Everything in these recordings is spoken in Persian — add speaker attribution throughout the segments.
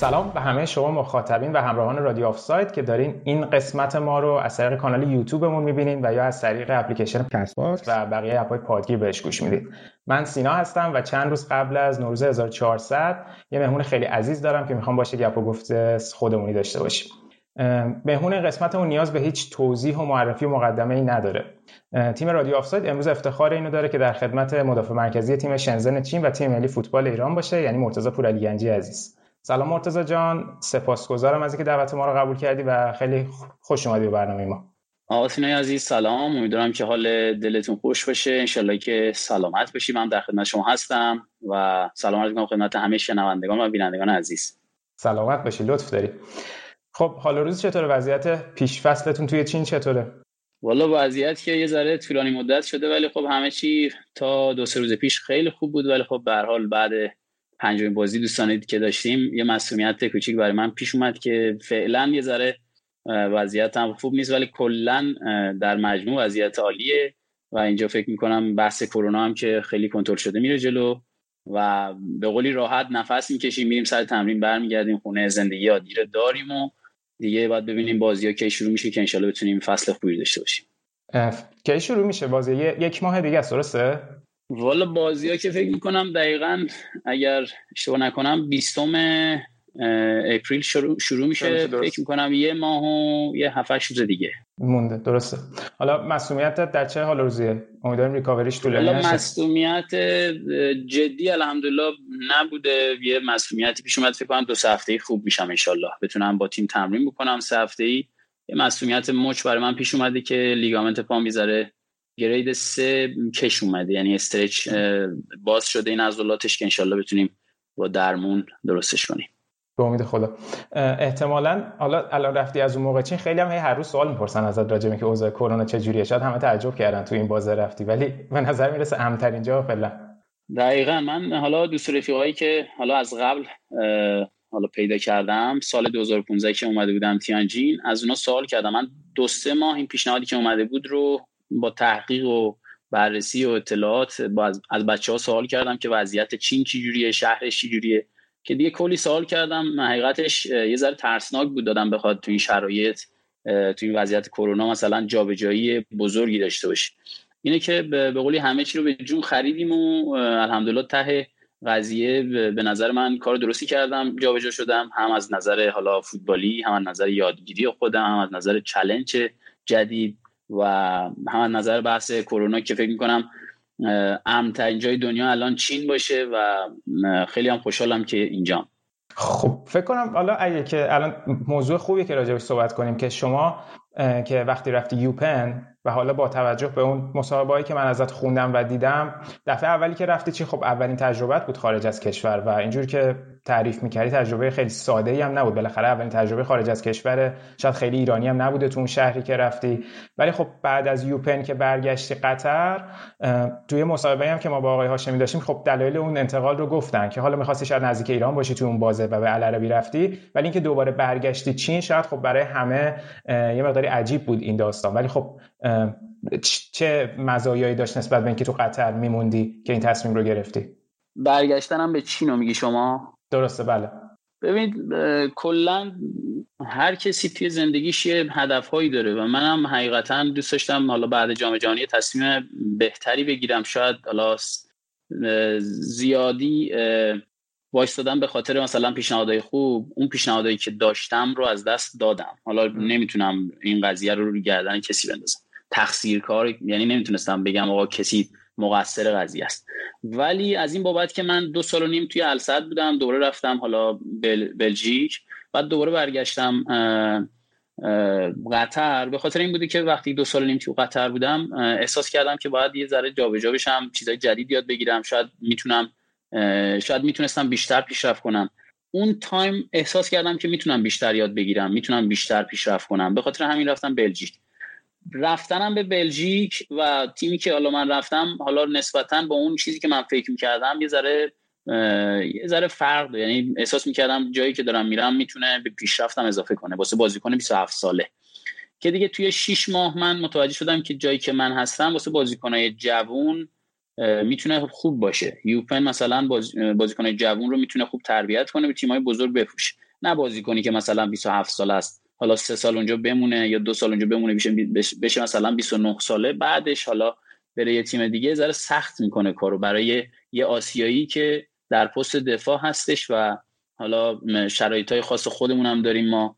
Speaker 1: سلام به همه شما مخاطبین و همراهان رادیو آفساید که دارین این قسمت ما رو از طریق کانال یوتیوبمون می‌بینین و یا از طریق اپلیکیشن کست و بقیه اپهای پادگیر بهش گوش می‌دید من سینا هستم و چند روز قبل از نوروز 1400 یه مهمون خیلی عزیز دارم که می‌خوام باشه گپ و گفت خودمونی داشته باشیم. مهمون قسمتمون نیاز به هیچ توضیح و معرفی و مقدمه ای نداره تیم رادیو آفساید امروز افتخار اینو داره که در خدمت مدافع مرکزی تیم شنزن چین و تیم ملی فوتبال ایران باشه یعنی مرتضی پورعلی گنجی عزیز. سلام مرتضی جان. سپاسگزارم از اینکه دعوت ما رو قبول کردی و خیلی خوش اومدی به برنامه ما.
Speaker 2: آقا سینای عزیز سلام. امیدوارم که حال دلتون خوش باشه. انشالله که سلامت باشی. من در خدمت شما هستم و سلام عرض خدمت همه شنوندگان و بینندگان عزیز.
Speaker 1: سلامت باشی. لطف داری. خب حال روز چطوره؟ وضعیت پیش فصلتون توی چین چطوره؟
Speaker 2: والا وضعیت که یه ذره طولانی مدت شده ولی خب همه چی تا دو سه روز پیش خیلی خوب بود. ولی خب به حال بعد پنجمین بازی دوستانه که داشتیم یه مسئولیت کوچیک برای من پیش اومد که فعلا یه ذره وضعیت هم خوب نیست ولی کلا در مجموع وضعیت عالیه و اینجا فکر می‌کنم بحث کرونا هم که خیلی کنترل شده میره جلو و به قولی راحت نفس می‌کشیم میریم سر تمرین برمیگردیم خونه زندگی عادی رو داریم و دیگه باید ببینیم بازی ها کی شروع میشه که انشالله بتونیم فصل خوبی داشته باشیم.
Speaker 1: کی شروع میشه؟ بازی یک ماه دیگه است درسته؟
Speaker 2: والا بازی ها که فکر می‌کنم دقیقا اگر اشتباه نکنم بیستم اپریل شروع, شروع میشه. فکر می‌کنم یه ماه و یه هفت روز دیگه.
Speaker 1: مونده درسته. حالا مسئولیت در چه حال روزیه؟ امیدواریم ریکاوریش طولانی
Speaker 2: حالا مسئولیت جدی الحمدلله نبوده. یه مسئولیتی پیش اومد فکر کنم دو هفته خوب میشم انشالله. بتونم با تیم تمرین بکنم سه هفته ای یه مسئولیت مچ برای من پیش اومده که لیگامنت پام می‌ذاره. گرید سه کش اومده. یعنی استرچ باز شده این عضلاتش که انشالله بتونیم با درمون درستش کنیم.
Speaker 1: به امید خدا. احتمالا حالا الان رفتی از اون موقع چین خیلی هم هر روز سوال می‌پرسن ازت راجع که اوضاع کرونا چجوریه. شاید همه تعجب کردن تو این بازه رفتی ولی به نظر می‌رسه امترین جا فعلا.
Speaker 2: دقیقا. من حالا دوست رفیقایی که حالا از قبل حالا پیدا کردم سال 2015 که اومده بودم تیانجین از اونا سوال کردم. من دو سه ماه این پیشنهادی که اومده بود رو با تحقیق و بررسی و اطلاعات با از بچه ها سوال کردم که وضعیت چین چجوریه شهرش چجوریه که دیگه کلی سوال کردم. حقیقتش یه ذره ترسناک بود دادم بخواد تو این شرایط تو این وضعیت کرونا مثلا جابجایی بزرگی داشته باشه. اینه که به قولی همه چی رو به جون خریدیم و الحمدلله ته قضیه به نظر من کار درستی کردم جابجا شدم. هم از نظر حالا فوتبالی هم از نظر یادگیری خودم هم از نظر چلنج جدید. و هم نظر بحث کرونا که فکر می‌کنم امنترین جای دنیا الان چین باشه و خیلی هم خوشحالم که اینجا
Speaker 1: خب فکر کنم حالا اگه که الان موضوع خوبی که راجعش صحبت کنیم که شما که وقتی رفتی یوپن و حالا با توجه به اون مصاحبه‌ای که من ازت خوندم و دیدم دفعه اولی که رفتی چی؟ خب اولین تجربت بود خارج از کشور و اینجور که تعریف می‌کردی تجربه خیلی ساده ای هم نبود. بالاخره اولین تجربه خارج از کشور شاید خیلی ایرانی هم نبوده تو اون شهری که رفتی. ولی خب بعد از یوپن که برگشتی قطر توی مصاحبه هم که ما با آقای هاشمی داشتیم خب دلایل اون انتقال رو گفتن که حالا می‌خواستی شاید نزدیک ایران باشی تو اون بازه و به العربی رفتی. ولی اینکه دوباره برگشتی چین شاید خب برای همه یه مقداری عجیب بود این داستان. ولی خب چه مزایایی داشت نسبت به اینکه تو قطر میموندی که این تصمیم رو گرفتی؟
Speaker 2: برگشتنم به چین رو میگی شما؟
Speaker 1: درسته بله.
Speaker 2: ببینید کلا هر کسی توی زندگیش یه هدفهایی داره و منم حقیقتا دوست داشتم حالا بعد جام جهانی تصمیم بهتری بگیرم. شاید حالا زیادی وایستادم به خاطر مثلا پیشنهادهای خوب. اون پیشنهادهایی که داشتم رو از دست دادم. حالا نمی‌تونم این قضیه رو روی گردن کسی بندازم. تقصیر کار یعنی نمی‌تونستم بگم آقا کسی مقصر قضیه است. ولی از این بابت که من دو سال و نیم توی السد بودم دوباره رفتم حالا بل، بلژیک. بعد دوباره برگشتم قطر. به خاطر این بودی که وقتی دو سال و نیم توی قطر بودم احساس کردم که باید یه ذره جابجا بشم چیزای جدید یاد بگیرم. شاید می‌تونم شاید می‌تونستم بیشتر پیشرفت کنم. اون تایم احساس کردم که می‌تونم بیشتر یاد بگیرم می‌تونم بیشتر پیشرفت کنم. به خاطر همین رفتم بلژیک. رفتنم به بلژیک و تیمی که حالا من رفتم حالا نسبتا با اون چیزی که من فکر می‌کردم یه ذره یه ذره فرق یعنی احساس می‌کردم جایی که دارم میرم می‌تونه به پیشرفتم اضافه کنه واسه بازیکن 27 ساله. که دیگه توی 6 ماه من متوجه شدم که جایی که من هستم واسه بازیکنای جوون می‌تونه خوب باشه. یوپن مثلا بازیکنای جوون رو می‌تونه خوب تربیت کنه به تیمای بزرگ بفروشه. نه بازی کنی که مثلا 27 سال است. حالا سه سال اونجا بمونه یا دو سال اونجا بمونه بشه, بشه مثلا 29 ساله بعدش حالا بره یه تیم دیگه ذره سخت می‌کنه کارو برای یه آسیایی که در پست دفاع هستش و حالا شرایط های خاص خودمون هم داریم ما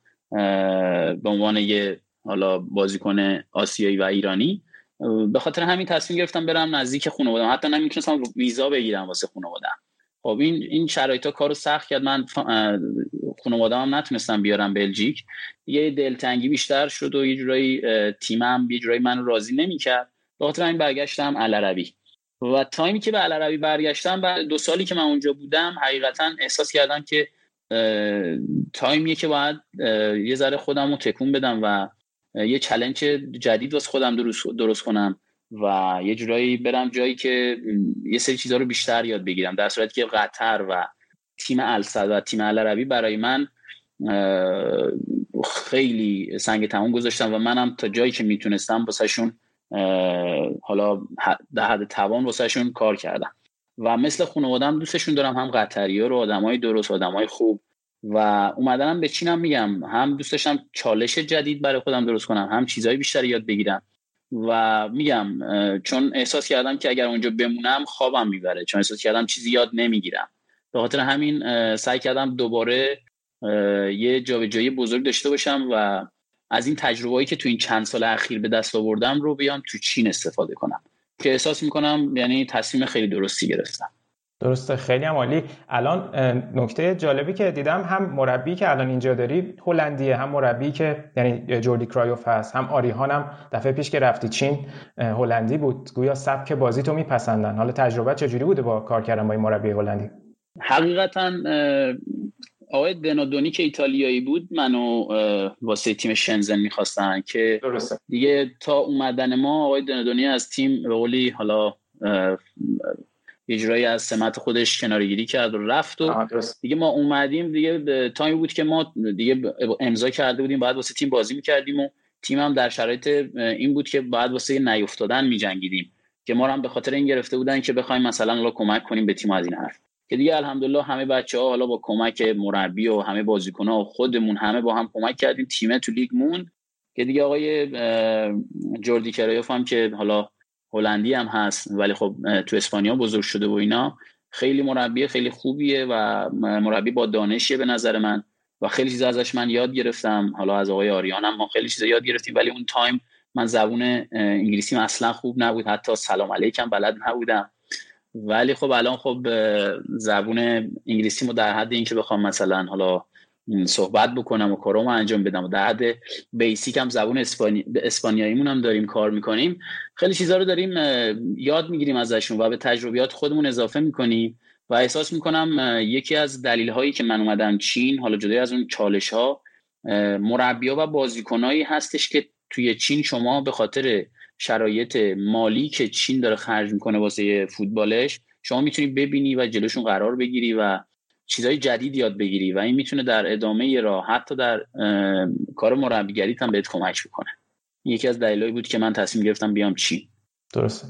Speaker 2: به عنوان یه حالا بازیکن آسیایی و ایرانی. به خاطر همین تصمیم گرفتم برم نزدیک خانوادم حتی نمی‌تونستم ویزا بگیرم واسه خانوادم خب این این شرایط ها کارو سخت کرد. من خانواده هم نتونستم بیارم بلژیک. یه دلتنگی بیشتر شد و یه جورایی تیمم یه جورایی من راضی نمی‌کرد. به خاطر همین برگشتم العربی و تایمی که به العربی برگشتم بعد دو سالی که من اونجا بودم حقیقتا احساس کردم که تایمیه که باید یه ذره خودم رو تکون بدم و یه چلنج جدید واسه خودم درست, درست کنم. و یه جورایی برم جایی که یه سری چیزها رو بیشتر یاد بگیرم. در صورتی که قطر و تیم الصد و تیم العربی برای من خیلی سنگ تمام گذاشتم و منم تا جایی که می‌تونستم واسهشون حالا در حد توان واسهشون کار کردم. و مثل خانوادم دوستشون دارم هم قطری رو آدمای درست آدمای خوب. و اومدنم به چینم میگم. هم دوست چالش جدید برای خودم درست کنم هم چیزهای بیشتری یاد بگیرم. و میگم چون احساس کردم که اگر اونجا بمونم خوابم می‌بره چون احساس کردم چیزی یاد نمی‌گیرم. به خاطر همین سعی کردم دوباره یه جابجایی بزرگ داشته باشم و از این تجربه‌ای که تو این چند سال اخیر به دست آوردم رو بیام تو چین استفاده کنم. که احساس می‌کنم یعنی تصمیم خیلی درستی گرفتم.
Speaker 1: درسته خیلی هم عالی. الان نکته جالبی که دیدم هم مربی که الان اینجا داری هلندیه هم مربی که یعنی جوردی کرایوف هست هم آریهان هم دفعه پیش که رفتی چین هلندی بود. گویا سبک بازی تو میپسندن. حالا تجربه چجوری بوده با کار کردن با این مربی هلندی؟
Speaker 2: حقیقتا آقای دنادونی که ایتالیایی بود منو واسه تیم شنزن می‌خواستن که درسته. دیگه تا اومدن ما آقای دنادونی از تیم به قولی حالا اجرایی از سمت خودش کنارگیری کرد و رفت و دیگه ما اومدیم دیگه تایمی بود که ما دیگه امضا کرده بودیم بعد واسه تیم بازی می‌کردیم و تیم هم در شرایط این بود که بعد واسه نیفتادن میجنگیدیم که ما هم به خاطر این گرفته بودن که بخوایم مثلا کمک کنیم به تیم از این حرف. که دیگه الحمدلله همه بچه ها حالا با کمک مربی و همه بازیکن ها و خودمون همه با هم کمک کردیم تیم تو لیگ موند که دیگه آقای جوردی کرایوف هم که حالا هلندی هم هست ولی خب تو اسپانیا بزرگ شده و اینا. خیلی مربی خیلی خوبیه و مربی با دانشیه به نظر من. و خیلی چیزا ازش من یاد گرفتم. حالا از آقای آریان هم ما خیلی چیزا یاد گرفتیم ولی اون time من زبون انگلیسی اصلا خوب نبود. حتی سلام علیکم بلد نبودم. ولی خب الان خب زبون انگلیسی مو در حد اینکه بخوام مثلا حالا صحبت بکنم و کارامو انجام بدم. و در حد بیسیک هم زبون اسپانی... اسپانیاییمون هم داریم کار می‌کنیم. خیلی چیزا رو داریم یاد می‌گیریم ازشون و به تجربیات خودمون اضافه می‌کنیم و احساس می‌کنم یکی از دلیل هایی که من اومدم چین حالا جدای از اون چالش ها مربیا و بازیکنایی هستش که توی چین شما به خاطر شرایط مالی که چین داره خرج می‌کنه واسه فوتبالش شما می‌تونی ببینی و جلوشون قرار بگیری و چیزهای جدید یاد بگیری و این می‌تونه در ادامه راه حتی در کار مربیگری هم بهت کمک بکنه. یکی از دلایلی بود که من تصمیم گرفتم بیام چین.
Speaker 1: درسته.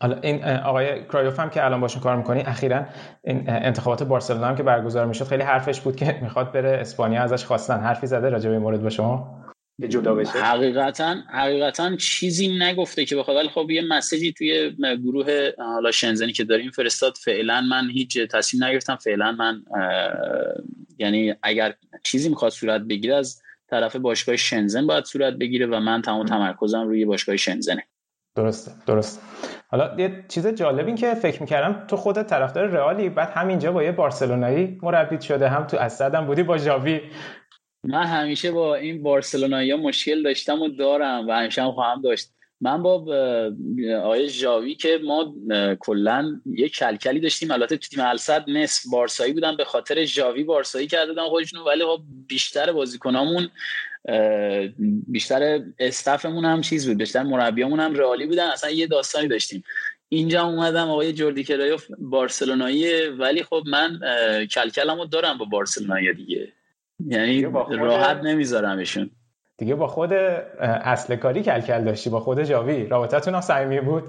Speaker 1: حالا این آقای کرایوف هم که الان باشون کار می‌کنی اخیرا این انتخابات بارسلونا هم که برگزار می‌شد خیلی حرفش بود که می‌خواد بره اسپانیا ازش خواستن. حرفی زده راجع به مورد با شما؟
Speaker 2: جدا بشه؟ حقیقتا حقیقتا چیزی نگفته که بخواد. ولی خب یه مسیجی توی گروه حالا شنزنی که داریم فرستاد. فعلا من هیچ تصمیم نگرفتم. فعلا من یعنی اگر چیزی می‌خواد صورت بگیره از طرف باشگاه شنزن باید صورت بگیره و من تمام تمرکزم روی باشگاه شنزنه.
Speaker 1: درسته درست حالا یه چیز جالب این که فکر می‌کردم تو خودت طرفدار رئالی بعد همینجا با یه بارسلونایی مربی شده هم تو اسدم بودی با ژاوی.
Speaker 2: من همیشه با این بارسلونایی مشکل داشتم و دارم و همیشه هم خواهم داشت. من با آقای ژاوی که ما کلا یه کلکلی داشتیم البته تو تیم الصد نصف بارسایی بودن به خاطر ژاوی بارسایی کرده بودن خودشون ولی خب بیشتر بازیکنامون بیشتر استفمون هم چیز بود بیشتر مربیامون هم رئالی بودن اصلا یه داستانی داشتیم. اینجا اومدم آقای جوردی کرایوف بارسلونایی ولی خب من کلکلمو دارم با بارسلونایی دیگه. یعنی راحت نمیذارمشون
Speaker 1: دیگه با خود اصل کاری کل کل داشتی با خود جاوی رابطتون هم صمیمی بود؟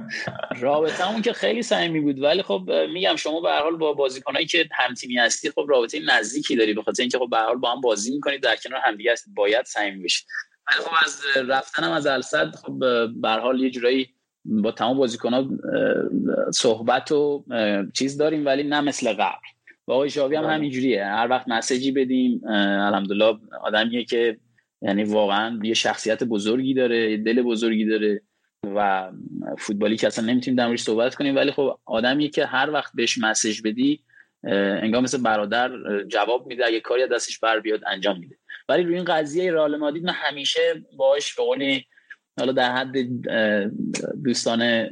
Speaker 2: رابطمون که خیلی صمیمی بود ولی خب میگم شما به هر حال با بازیکنایی که هم تیمی هستی خب رابطه نزدیکی داری به خاطر اینکه خب به هر حال با هم بازی می‌کنید در کنار همدیگه هست باید صمیمی بشید ولی خب از رفتنم از الصد خب به هر حال یه جورایی با تمام بازیکن‌ها صحبت و چیز داریم ولی نه مثل قبل. با آقای شاوی هم بله. همینجوریه. هر وقت مسیجی بدیم الحمدلله آدمیه که یعنی واقعا یه شخصیت بزرگی داره دل بزرگی داره و فوتبالی که اصلا نمی‌تونیم در صحبت کنیم. ولی خب آدمیه که هر وقت بهش مسیج بدی انگار مثل برادر جواب میده. اگه کاری دستش بر بیاد انجام میده. ولی روی این قضیه رئال مادید من همیشه باش به قولی حالا در حد دوستان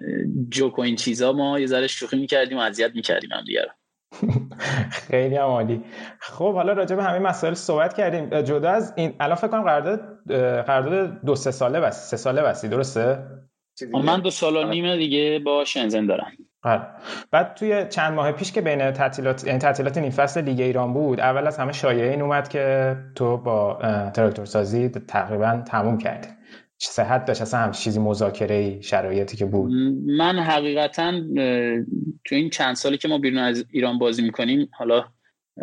Speaker 2: جوک و این چیزا ما یه ذره شوخی می‌کردیم و اذیت می‌کردیم هم دیگه
Speaker 1: خیلی هم عالی. خب حالا راجع به همه مسائل صحبت کردیم. جدا از این الان فکر کنم قرارداد قرارداد دو سه ساله بس سه ساله بسی درسته؟
Speaker 2: من دو سال و آره. نیم دیگه با شنزن دارم.
Speaker 1: آره. بعد توی چند ماه پیش که بین تعطیلات یعنی تعطیلات نیم فصل لیگ ایران بود اول از همه شایعه این اومد که تو با تراکتور سازی تقریبا تموم کردی. صحت داشت اصلا هم چیزی مذاکره شرایطی که بود.
Speaker 2: من حقیقتا تو این چند سالی که ما بیرون از ایران بازی می‌کنیم حالا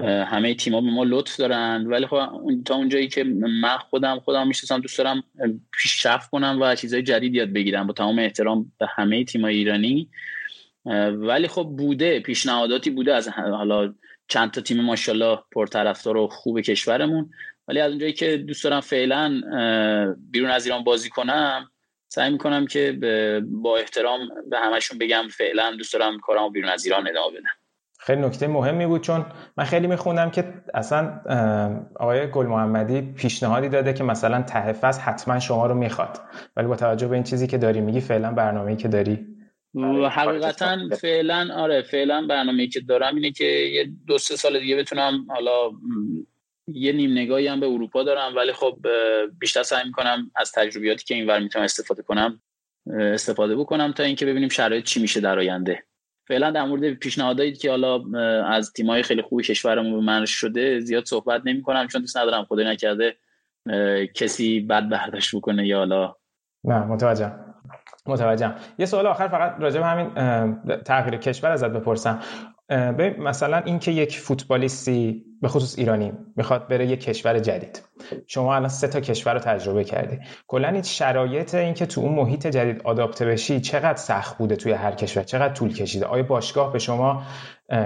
Speaker 2: همه تیما به ما لطف دارن ولی خب تا اونجایی که من خودم خودم می‌شناسم دوست دارم پیشرفت کنم و چیزهای جدید یاد بگیرم با تمام احترام به همه تیمای ایرانی. ولی خب بوده پیشنهاداتی بوده از حالا چند تا تیم ماشاءالله پرطرفدار و خوب کشورمون. ولی از اونجایی که دوست دارم فعلا بیرون از ایران بازی کنم سعی می‌کنم که با احترام به همشون بگم فعلا دوست دارم کارمو بیرون از ایران ادامه بدم.
Speaker 1: خیلی نکته مهمی بود چون من خیلی میخوندم که اصلا آقای گل محمدی پیشنهادی داده که مثلا ته فصل حتما شما رو می‌خواد. ولی با توجه به این چیزی که داری میگی فعلا برنامه‌ای که داری.
Speaker 2: حقیقتا فعلا آره فعلا برنامه‌ای که دارم اینه که یه دو سه سال دیگه بتونم حالا یه نیم نگاهی هم به اروپا دارم ولی خب بیشتر سعی می‌کنم از تجربیاتی که اینور می‌تونم استفاده کنم استفاده بکنم تا اینکه ببینیم شرایط چی میشه در آینده. فعلا در مورد پیشنهادایی که حالا از تیمای خیلی خوبی کشورمون به من شده زیاد صحبت نمی کنم چون دوست ندارم خدای نکرده کسی بد برداشت بکنه یا حالا.
Speaker 1: نه متوجه متوجهم. یه سوال آخر فقط راجع به همین تغییر کشور ازت بپرسم. مثلا اینکه یک فوتبالیستی به خصوص ایرانی می‌خواد بره یک کشور جدید. شما الان سه تا کشور رو تجربه کردی. کلا این شرایط اینکه تو اون محیط جدید آداپته بشی چقدر سخت بوده توی هر کشور؟ چقدر طول کشیده؟ آیا باشگاه به شما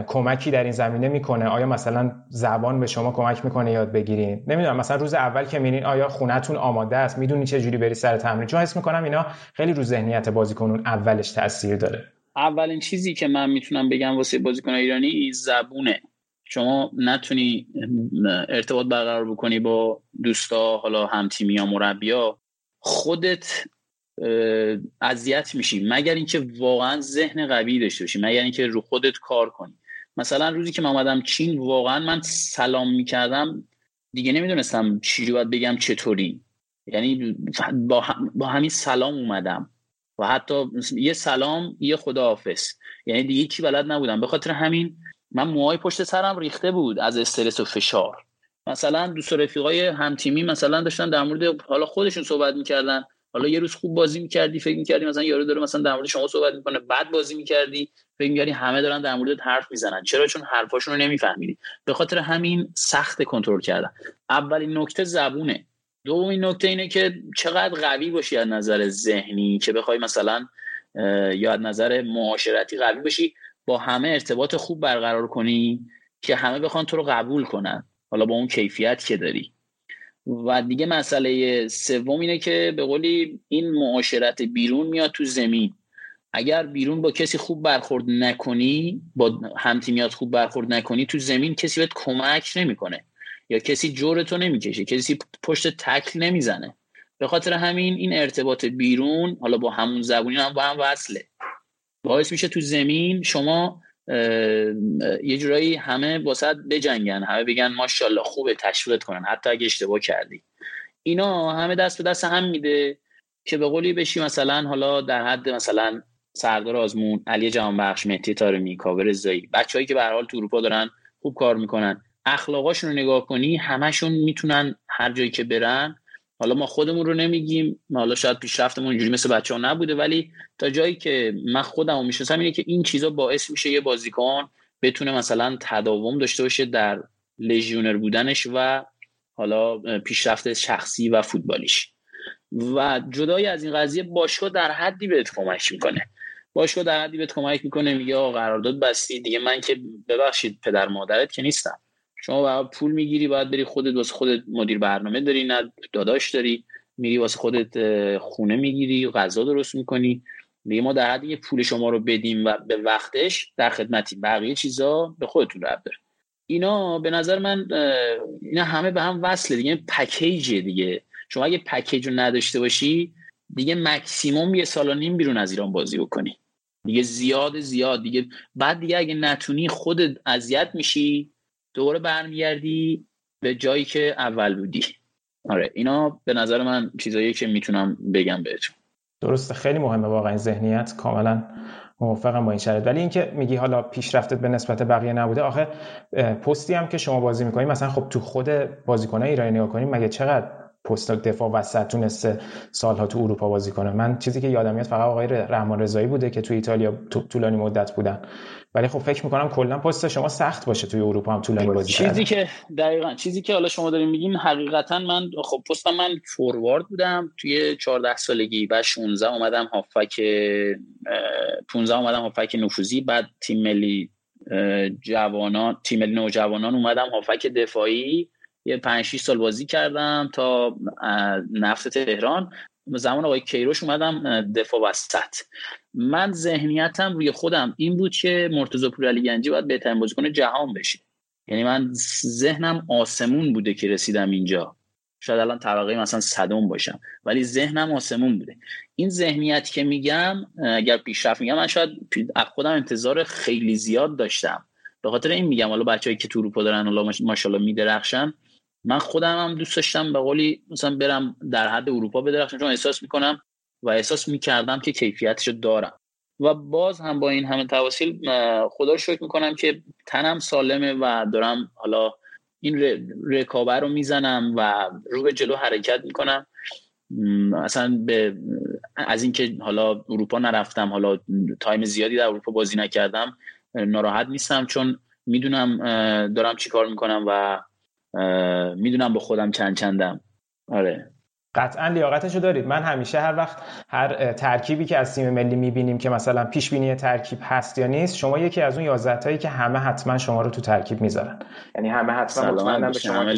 Speaker 1: کمکی در این زمینه می‌کنه؟ آیا مثلا زبان به شما کمک می‌کنه یاد بگیرین نمی‌دونم مثلا روز اول که میرین آیا خونتون آماده است؟ می‌دونی چه جوری بری سر تمرین؟ چون حس می‌کنم اینا خیلی رو ذهنیت بازیکنون اولش تاثیر داره.
Speaker 2: اولین چیزی که من می‌تونم بگم واسه بازیکن ایرانی زبونه. شما نتونی ارتباط برقرار بکنی با دوستا حالا هم تیمی یا مربیا خودت اذیت میشی. مگر اینکه واقعا ذهن قوی داشته باشی مگر اینکه رو خودت کار کنی. مثلا روزی که من اومدم چین واقعا من سلام می‌کردم دیگه نمی‌دونستم چی باید بگم چطوری. یعنی با, با همین سلام اومدم. و حتی یه سلام یه خداحافظ. یعنی دیگه چی بلد نبودم. به خاطر همین من موهای پشت سرم ریخته بود از استرس و فشار. مثلا دوست رفیقای هم تیمی مثلا داشتن در مورد حالا خودشون صحبت می‌کردن. حالا یه روز خوب بازی می‌کردی فکر می‌کردی مثلا یارو داره مثلا در مورد شما صحبت می‌کنه بعد بازی می‌کردی فکر می‌کردی همه دارن در مورد حرف می‌زنن. چرا؟ چون حرفاشون رو نمیفهمیدی. به خاطر همین سخت کنترل کردن اولین نکته زبونه. دومین نکته اینه که چقدر قوی باشی از نظر ذهنی که بخوای مثلا یا از نظر معاشرتی قوی باشی با همه ارتباط خوب برقرار کنی که همه بخوان تو رو قبول کنن. حالا با اون کیفیت که داری. و دیگه مسئله سوم اینه که به قولی این معاشرت بیرون میاد تو زمین. اگر بیرون با کسی خوب برخورد نکنی با همتیمیات خوب برخورد نکنی تو زمین کسی بهت کمک نمی‌کنه. یا کسی جورتو نمی‌کشه کسی پشت تکل نمی‌زنه. به خاطر همین این ارتباط بیرون حالا با همون زبونی هم با هم وصله. باعث میشه تو زمین شما یه جورایی همه واسط بجنگن همه بگن ماشاءالله خوبه تشویقت کنن حتی اگه اشتباه کردی. اینا همه دست به دست هم میده که به قولی بشی مثلا حالا در حد مثلا سردار آزمون علی جهانبخش مهدی تارمی کاور زایی بچههایی که به حال تو اروپا دارن خوب کار می‌کنن. اخلاقاشون رو نگاه کنی همشون می‌تونن هر جایی که برن. حالا ما خودمون رو نمیگیم حالا شاید پیشرفتمون اینجوری مثل بچه ها نبوده ولی تا جایی که من خودم می‌شناسم اینه که این چیزا باعث میشه یه بازیکن بتونه مثلا تداوم داشته باشه در لژیونر بودنش و حالا پیشرفت شخصی و فوتبالیش. و جدای از این قضیه باشگاه در حدی بهت کمک می‌کنه. باشگاه در حدی بهت کمک می‌کنه میگه آقا قرارداد بستی دیگه من که ببخشید پدر مادرت که نیستم. شما باید پول می‌گیری باید بری خودت واسه خودت مدیر برنامه داری نه داداش داری. میری واسه خودت خونه می‌گیری غذا درست می‌کنی. میگه ما در حدی که پول شما رو بدیم و به وقتش در خدمتی بقیه چیزا به خودتون رب داره. اینا به نظر من اینا همه به هم وصله دیگه. پکیجه دیگه. شما اگه پکیج رو نداشته باشی دیگه مکسیموم یه سال و نیم بیرون از ایران بازی بکنی. دیگه زیاد زیاد. دیگه بعد دیگه اگه نتونی خودت اذیت میشی. دوباره برمیگردی به جایی که اول بودی. آره اینا به نظر من چیزایی که می‌تونم بگم بهتون.
Speaker 1: درسته خیلی مهمه واقعا ذهنیت کاملا موافقم با این شرط ولی اینکه میگی حالا پیشرفتت به نسبت بقیه نبوده آخه پستی هم که شما بازی می‌کنی مثلا خب تو خود بازیکنای ایرانی نگاه کنیم مگه چقدر پست دفاع وسط تونسته سالها تو اروپا بازی کنه. من چیزی که یادم میاد فقط آقای رحمان رضایی بوده که تو ایتالیا طولانی مدت بودن. ولی خب فکر می‌کنم کلا پست شما سخت باشه توی اروپا هم طولانی بازی
Speaker 2: چیزی که دقیقا چیزی که حالا شما دارین میگین حقیقتا من خب پستم من فوروارد بودم توی 14 سالگی بعد 16 اومدم هافک 15 اومدم هافک نفوذی. بعد تیم ملی جوانان تیم ملی نوجوانان اومدم هافک دفاعی. یه 5 6 سال بازی کردم تا نفت تهران. زمان آقای کیروش اومدم دفاع وسط. من ذهنیتم روی خودم این بود که مرتضی پورعلی گنجی باید بهترین بازیکن جهان بشه. یعنی من ذهنم آسمون بوده که رسیدم اینجا. شاید الان طبقه مثلا صدم باشم ولی ذهنم آسمون بوده. این ذهنیت که میگم اگر پیشرفت میگم من شاید از خودم انتظار خیلی زیاد داشتم. به خاطر این میگم حالا بچه‌ای که تو اروپا دارن حالا ماشاءالله میدرخشن من خودم هم دوست داشتم به قولی مثلا برم در حد اروپا بدرخشم چون احساس می‌کنم و احساس می‌کردم که کیفیتشو دارم. و باز هم با این همه تواصیل خدا رو شکر می‌کنم که تنم سالمه و دارم حالا این رکابه رو می‌زنم و رو به جلو حرکت می‌کنم. اصلا به از اینکه حالا اروپا نرفتم حالا تایم زیادی در اروپا بازی نکردم ناراحت نیستم چون می‌دونم دارم چیکار می‌کنم و می‌دونم با خودم چند چندم. آره.
Speaker 1: قطعا لیاقتش رو دارید. من همیشه هر وقت هر ترکیبی که از تیم ملی می‌بینیم که مثلا پیش بینی ترکیب هست یا نیست شما یکی از اون 11 تایی که همه حتما شما رو تو ترکیب می‌ذارن. یعنی همه حتما مطمئنم به شما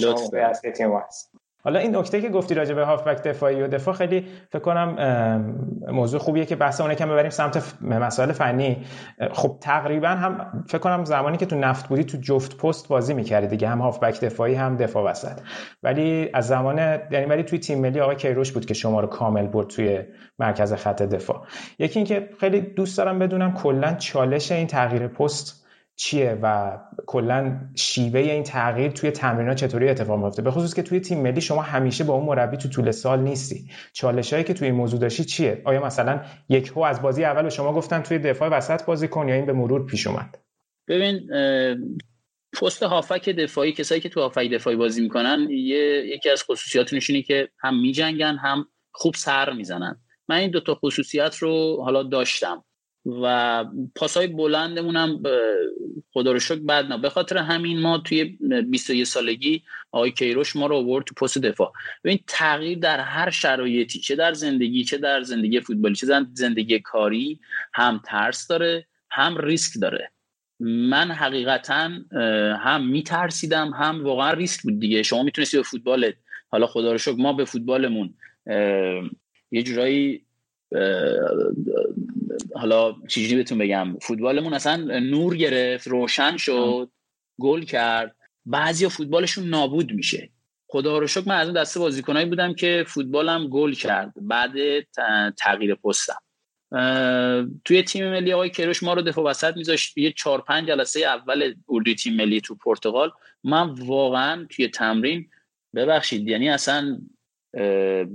Speaker 1: که تیم هست. حالا این نکته که گفتی راجع به هافبک دفاعی و دفاع خیلی فکر کنم موضوع خوبیه که بحث اون کم ببریم سمت مسائل فنی. خب تقریبا هم فکر کنم زمانی که تو نفت بودی تو جفت پست بازی می‌کردی دیگه هم هافبک دفاعی هم دفاع وسط. ولی از زمان یعنی ولی توی تیم ملی آقای کیروش بود که شما رو کامل برد توی مرکز خط دفاع. یکی اینکه خیلی دوست دارم بدونم کلا چالش این تغییر پست چیه و کلا شیوه این تغییر توی تمرینات چطوری اتفاق میفته به خصوص که توی تیم ملی شما همیشه با اون مربی تو طول سال نیستی. چالش هایی که توی این موضوع داشتی چیه؟ آیا مثلا یک هو از بازی اول به شما گفتن توی دفاع وسط بازی کن یا این به مرور پیش اومد؟
Speaker 2: ببین پست هافک دفاعی کسایی که تو هافک دفاعی بازی می‌کنن یه، یکی از خصوصیاتونش اینه که هم میجنگن هم خوب سر می‌زنن. من این دوتا خصوصیت رو حالا داشتم. و پاسای بلندمون هم خدا رو شکر بد نه. به خاطر همین ما توی 21 سالگی آقای کیروش ما رو آورد تو پست دفاع. ببین تغییر در هر شرایطی چه در زندگی چه در زندگی فوتبالی چه در زندگی کاری هم ترس داره هم ریسک داره. من حقیقتا هم میترسیدم هم واقعا ریسک بود دیگه. شما می‌تونستی به فوتبالت حالا خدا رو شکر ما به فوتبالمون یه جورایی حالا چیزی بهتون بگم. فوتبالمون اصلا نور گرفت روشن شد گل کرد. بعضی فوتبالشون نابود میشه. خدا رو شکر من از اون دسته بازیکنایی بودم که فوتبالم گل کرد. بعد تغییر پستم. توی تیم ملی آقای کروش ما رو دفاع وسط میذاشت. یه چهار پنج جلسه اول اردوی تیم ملی تو پرتغال. من واقعا توی تمرین ببخشید یعنی اصلا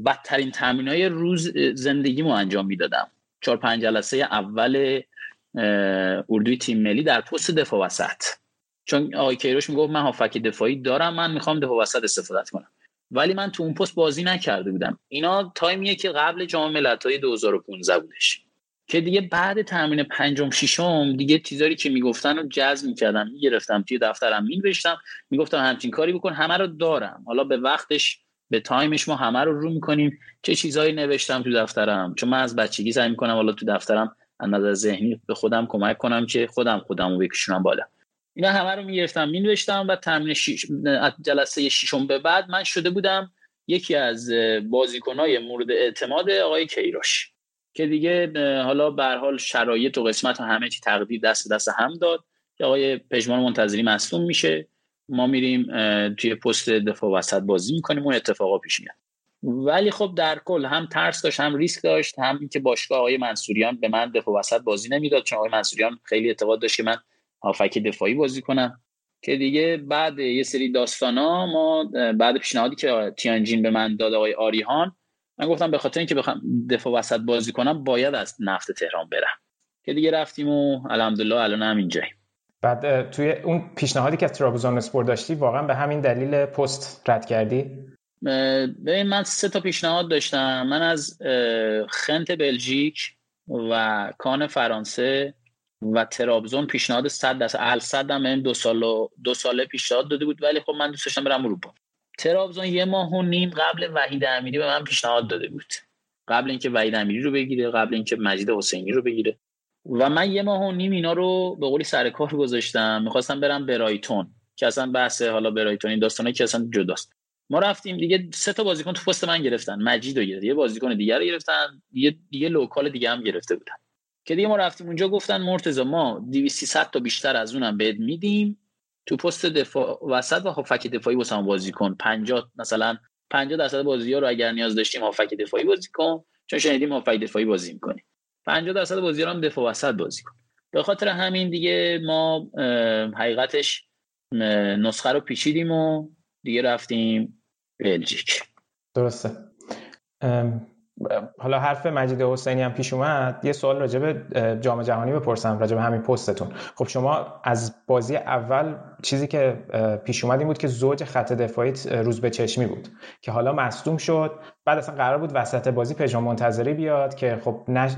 Speaker 2: بدترین تمرین های روز زندگیمو انجام می‌دادم. چهار پنج جلسه اول اردوی تیم ملی در پست دفاع وسط. چون آقای کیروش می‌گفت من هافک دفاعی دارم من می‌خوام دفاع وسط استفاده کنم. ولی من تو اون پست بازی نکرده بودم. اینا تایمیه که قبل جام ملت‌های 2015 بودش. که دیگه بعد تمرین پنجم ششم دیگه چیزایی که می‌گفتن رو جذب می‌کردم می‌گرفتم توی دفترم مینوشتم. می‌گفتم همچین کاری بکن همه رو دارم. حالا به وقتش به تایمش ما همه رو رو می‌کنیم. چه چیزهایی نوشتم تو دفترم؟ چون من از بچگی سعی می‌کنم حالا تو دفترم از نظر ذهنی به خودم کمک کنم که خودم خودم رو بکشونم بالا. اینا همه رو می‌گرفتم مینوشتم و تمرین شیش... جلسه ششم به بعد من شده بودم یکی از بازیکنهای مورد اعتماد آقای کیروش که دیگه حالا به حال شرایط و قسمت و همه چی تقدیر دست دست هم داد. که آقای پژمان منتظری مصدوم میشه. ما میریم توی پست دفاع وسط بازی می‌کنیم اون اتفاقا پیش میاد. ولی خب در کل هم ترس داشت هم ریسک داشت هم اینکه باشگاه آقای منصوریان به من دفاع وسط بازی نمی‌داد چون آقای منصوریان خیلی اعتقاد داشت که من هافک دفاعی بازی کنم. که دیگه بعد یه سری داستانا ما بعد پیشنهادی که تیانجین به من داد آقای آریهان من گفتم به خاطر اینکه بخوام دفاع وسط بازی کنم باید از نفت تهران برم. که دیگه رفتیم و الحمدلله الان هم اینجاییم.
Speaker 1: بعد توی اون پیشنهادی که ترابزون اسپور داشتی واقعا به همین دلیل پست رد کردی؟
Speaker 2: ببین من سه تا پیشنهاد داشتم. من از خنت بلژیک و کان فرانسه و ترابزون پیشنهاد 100 درصد الصد هم دو سال دو ساله پیشنهاد داده بود ولی خب من دوست داشتم برم اروپا. ترابزون یه ماه و نیم قبل وحید امیری به من پیشنهاد داده بود. قبل اینکه وحید امیری رو بگیره قبل اینکه مجید حسینی رو بگیره. و من یه ماه و نیم اینا رو به قولی سر کار گذاشتم. می‌خواستم برم برایتون که اصلا بحث حالا برایتون این داستانه که اصلا جداست. ما رفتیم دیگه سه تا بازیکن تو پست من گرفتن مجید رو گرفت یه بازیکن دیگر رو گرفتن یه دیگه لوکال دیگه هم گرفته بودن. که دیگه ما رفتیم اونجا گفتن مرتضی ما 200 تا بیشتر از اونم بهت میدیم. تو پست دفاع وسط و هافک دفاعی واسه بازی کن. 50 مثلا 50 درصد بازی ها رو اگر نیاز داشتیم هافک دفاعی بازی کن. چون شنیدیم هافک دفاعی بازی می‌کنی 50 درصد بازی هم دفاع وسط بازی کن به خاطر همین دیگه ما حقیقتش نسخه رو پیچیدیم و دیگه رفتیم بلژیک.
Speaker 1: درسته. حالا حرف مجید حسینی هم پیش اومد. یه سوال راجع به جام جهانی بپرسم راجع به همین پستتون. خب شما از بازی اول چیزی که پیش اومد این بود که زوج خط دفاعی روز به چشمی بود که حالا مصدوم شد. بعد اصلا قرار بود وسط بازی پژمان منتظری بیاد که خب نش...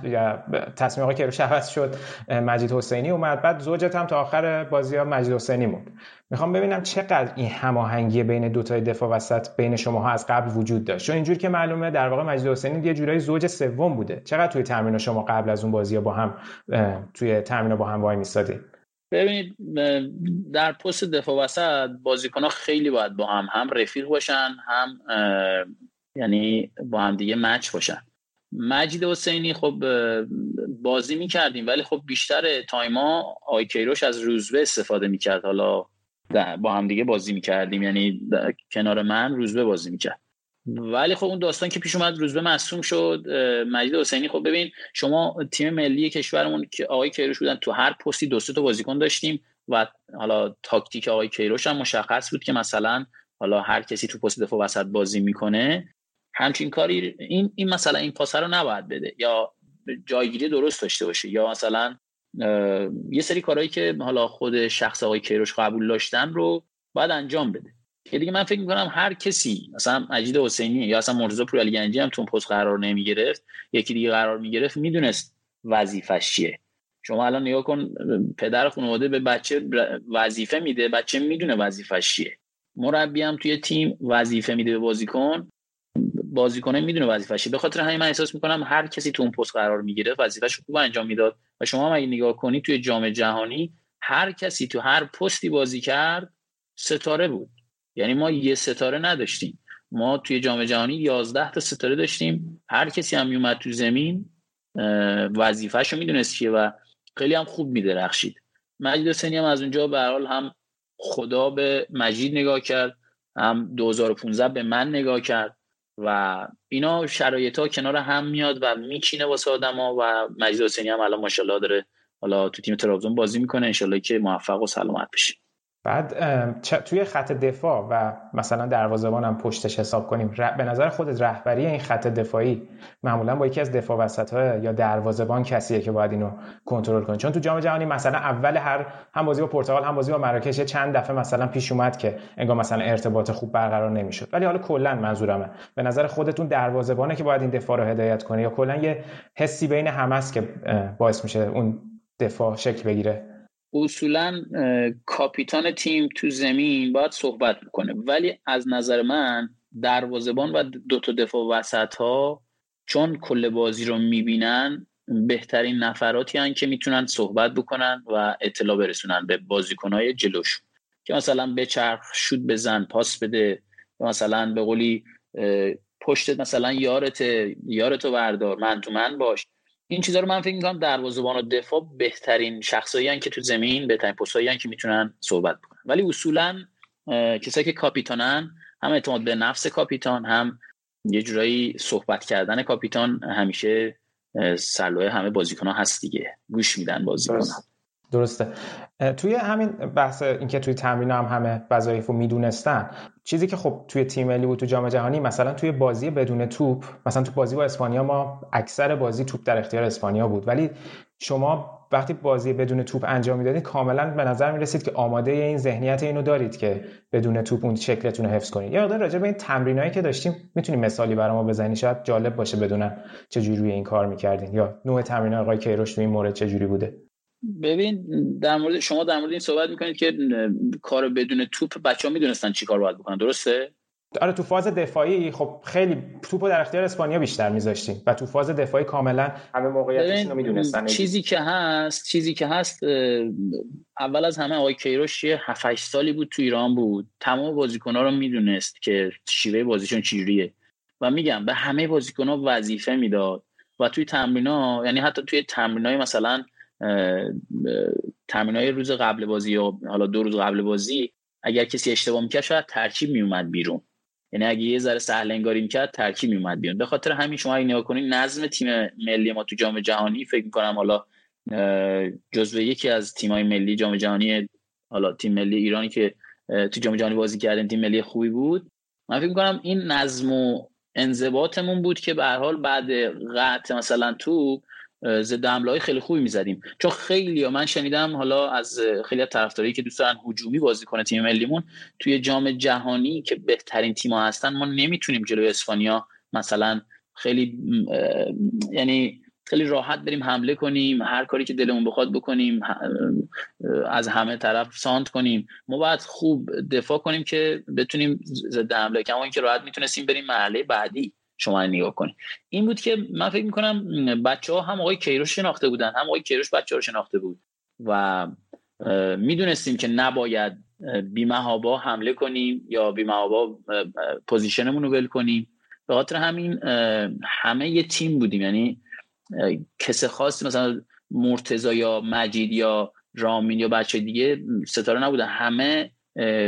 Speaker 1: تصمیم آقای کیروش عوض شد مجید حسینی اومد. بعد زوجت هم تا آخر بازی ها مجید حسینی موند. می‌خوام ببینم چقدر این هماهنگی بین دو تای دفاع وسط بین شما از قبل وجود داشت. چون اینجور که معلومه در واقع مجید حسینی یه جورایی زوج سوم بوده. چقدر توی تمرین شما قبل از اون بازی با هم توی تمرین با هم وای میستادید
Speaker 2: ببینید در پست دفاع وسط بازیکن ها خیلی باید با هم هم رفیق باشن هم یعنی با هم دیگه مچ باشن. مجید حسینی خب بازی می‌کردیم ولی خب بیشتر تایما آی کیروش از روزبه استفاده می‌کرد. حالا با هم دیگه بازی می‌کردیم. یعنی کنار من روزبه بازی می‌کرد. ولی خب اون داستان که پیش اومد روزبه مصوم شد مجید حسینی. خب ببین شما تیم ملی کشورمون که آقای کیروش بودن تو هر پستی دو تا بازیکن داشتیم و حالا تاکتیک آقای کیروش هم مشخص بود که مثلا حالا هر کسی تو پست دفاع وسط بازی می‌کنه همچین کاری این این مثلا این پاسه رو نباید بده یا جایگیری درست داشته باشه یا مثلا یه سری کارهایی که حالا خود شخص آقای کیروش قبول داشتن رو باید انجام بده. که دیگه من فکر می‌کنم هر کسی مثلا مجید حسینی یا اصلا مرتضی گنجی هم تو پست قرار نمی‌گرفت یکی دیگه قرار می‌گرفت می‌دونست وظیفش چیه. شما الان نگاه کن پدر خانواده به بچه وظیفه میده بچه می‌دونه وظیفش چیه. مربی هم توی تیم وظیفه میده به بازیکن بازیکن می‌دونه وظیفش به خاطر همین من احساس می‌کنم هر کسی تو اون پست قرار می‌گیره وظیفش خوب انجام می‌داد. و شما هم اگه نگاه کنی توی جام جهانی هر کسی تو هر پستی بازی کرد ستاره بود. یعنی ما یه ستاره نداشتیم. ما توی جام جهانی 11 تا ستاره داشتیم. هر کسی هم میومد تو زمین وظیفه‌شو می‌دونست چیه و خیلی هم خوب میدرخشید. مجید حسینی هم از اونجا به حال هم خدا به مجید نگاه کرد هم 2015 به من نگاه کرد و اینا شرایط ها کنار هم میاد و میچینه واسه آدما و مجید حسینی هم الان ماشاءالله داره حالا تو تیم ترابزون بازی می‌کنه. انشالله که موفق و سلامت بشه.
Speaker 1: بعد توی خط دفاع و مثلا دروازه‌بان هم پشتش حساب کنیم به نظر خودت رهبری این خط دفاعی معمولا با یکی از دفاع وسط یا دروازه‌بان کسیه که باید اینو کنترل کنه چون تو جام جهانی مثلا اول هر هم بازی با پرتغال هم بازی با مراکش چند دفعه مثلا پیش اومد که انگار مثلا ارتباط خوب برقرار نمی‌شد. ولی حالا کلا منظورمه. به نظر خودتون دروازه‌بانه که باید این دفاع رو هدایت کنه یا کلا یه حسی بین همه که باعث میشه اون دفاع شکل بگیره؟
Speaker 2: اصولا کاپیتان تیم تو زمین باید صحبت بکنه. ولی از نظر من دروازبان و دو تا دفاع وسط ها چون کل بازی رو می‌بینن بهترین نفراتی هن که می‌تونن صحبت بکنن و اطلاع برسونن به بازیکنهای جلوش که مثلا چرخ شود بزن پاس بده مثلا به قولی پشت مثلا یارت یارتو بردار من تو من باش. این چیزا رو من فکر می‌کنم دروازه‌بان و دفاع بهترین شخصایی که تو زمین بهترین پستایی که می‌تونن صحبت بکنن. ولی اصولا کسایی که کاپیتانن هم اعتماد به نفس کاپیتان هم یه جورایی صحبت کردن کاپیتان همیشه سلوه همه بازیکنان هست دیگه. گوش میدن بازیکنان
Speaker 1: درسته. توی همین بحث اینکه توی تمرین هم همه وظایف رو می‌دونستن چیزی که خب توی تیم ملی بود تو جام جهانی مثلا توی بازی بدون توپ مثلا تو بازی با اسپانیا ما اکثر بازی توپ در اختیار اسپانیا بود. ولی شما وقتی بازی بدون توپ انجام می‌دادید کاملا به نظر می رسید که آماده این ذهنیت اینو دارید که بدون توپ اون شکلتون رو حفظ کنید. یا راجع به این تمرینایی که داشتیم می‌تونیم مثالی برای ما بزنی شاید جالب باشه بدونن چه روی این کار می‌کردین یا نوع تمرین آقای کیروش تو این مورد چه بوده.
Speaker 2: ببین در مورد شما در مورد این صحبت می‌کنید که کار بدون توپ بچه ها می‌دونستن چی کار باید بکنن درسته؟
Speaker 1: آره تو فاز دفاعی خب خیلی توپو در اختیار اسپانیا بیشتر میذاشتیم و تو فاز دفاعی کاملا همه موقعیتش رو می‌دونستن
Speaker 2: چیزی که هست چیزی که هست اول از همه آقای کیروش یه 7 سالی بود تو ایران بود. تمام بازیکن‌ها رو می‌دونست که شیوه بازیشون چجوریه. و میگم به همه بازیکن‌ها وظیفه می‌داد. و توی تمرینا یعنی حتی توی تمرینای مثلا تمرین های روز قبل بازی یا حالا دو روز قبل بازی اگر کسی اشتباه می‌کرد شاید ترکیب میومد بیرون. یعنی اگه یه ذره سهل انگاری می‌کرد ترکیب میومد بیرون. به خاطر همین شما اگه نگاه کنید نظم تیم ملی ما تو جام جهانی فکر می‌کنم حالا جزو یکی از تیمای ملی جام جهانی حالا تیم ملی ایرانی که تو جام جهانی بازی کردن تیم ملی خوبی بود. من فکر می‌کنم این نظم و انضباطمون بود که به حال بعد قطع مثلا تو ضد حمله خیلی خوبی می‌زدیم. چون خیلی من شنیدم حالا از خیلی از طرفدارایی که دوست دارن هجومی بازی کنه تیم ملیمون توی جام جهانی که بهترین تیم‌ها هستن ما نمی‌تونیم جلوی اسپانیا مثلا خیلی یعنی خیلی راحت بریم حمله کنیم هر کاری که دلمون بخواد بکنیم از همه طرف سانت کنیم. ما باید خوب دفاع کنیم که بتونیم ضد حمله. کما اینکه راحت می‌تونستیم بریم مرحله بعدی. شما نگاه کنید این بود که من فکر می‌کنم بچه ها هم آقای کیروش شناخته بودن هم آقای کیروش بچه ها رو شناخته بود و می‌دونستیم که نباید بیمهابا حمله کنیم یا بیمهابا پوزیشنمون رو ول کنیم. به خاطر همین همه یه تیم بودیم. یعنی کس خاصی مثلا مرتزا یا مجید یا رامین یا بچه دیگه ستاره نبودن. همه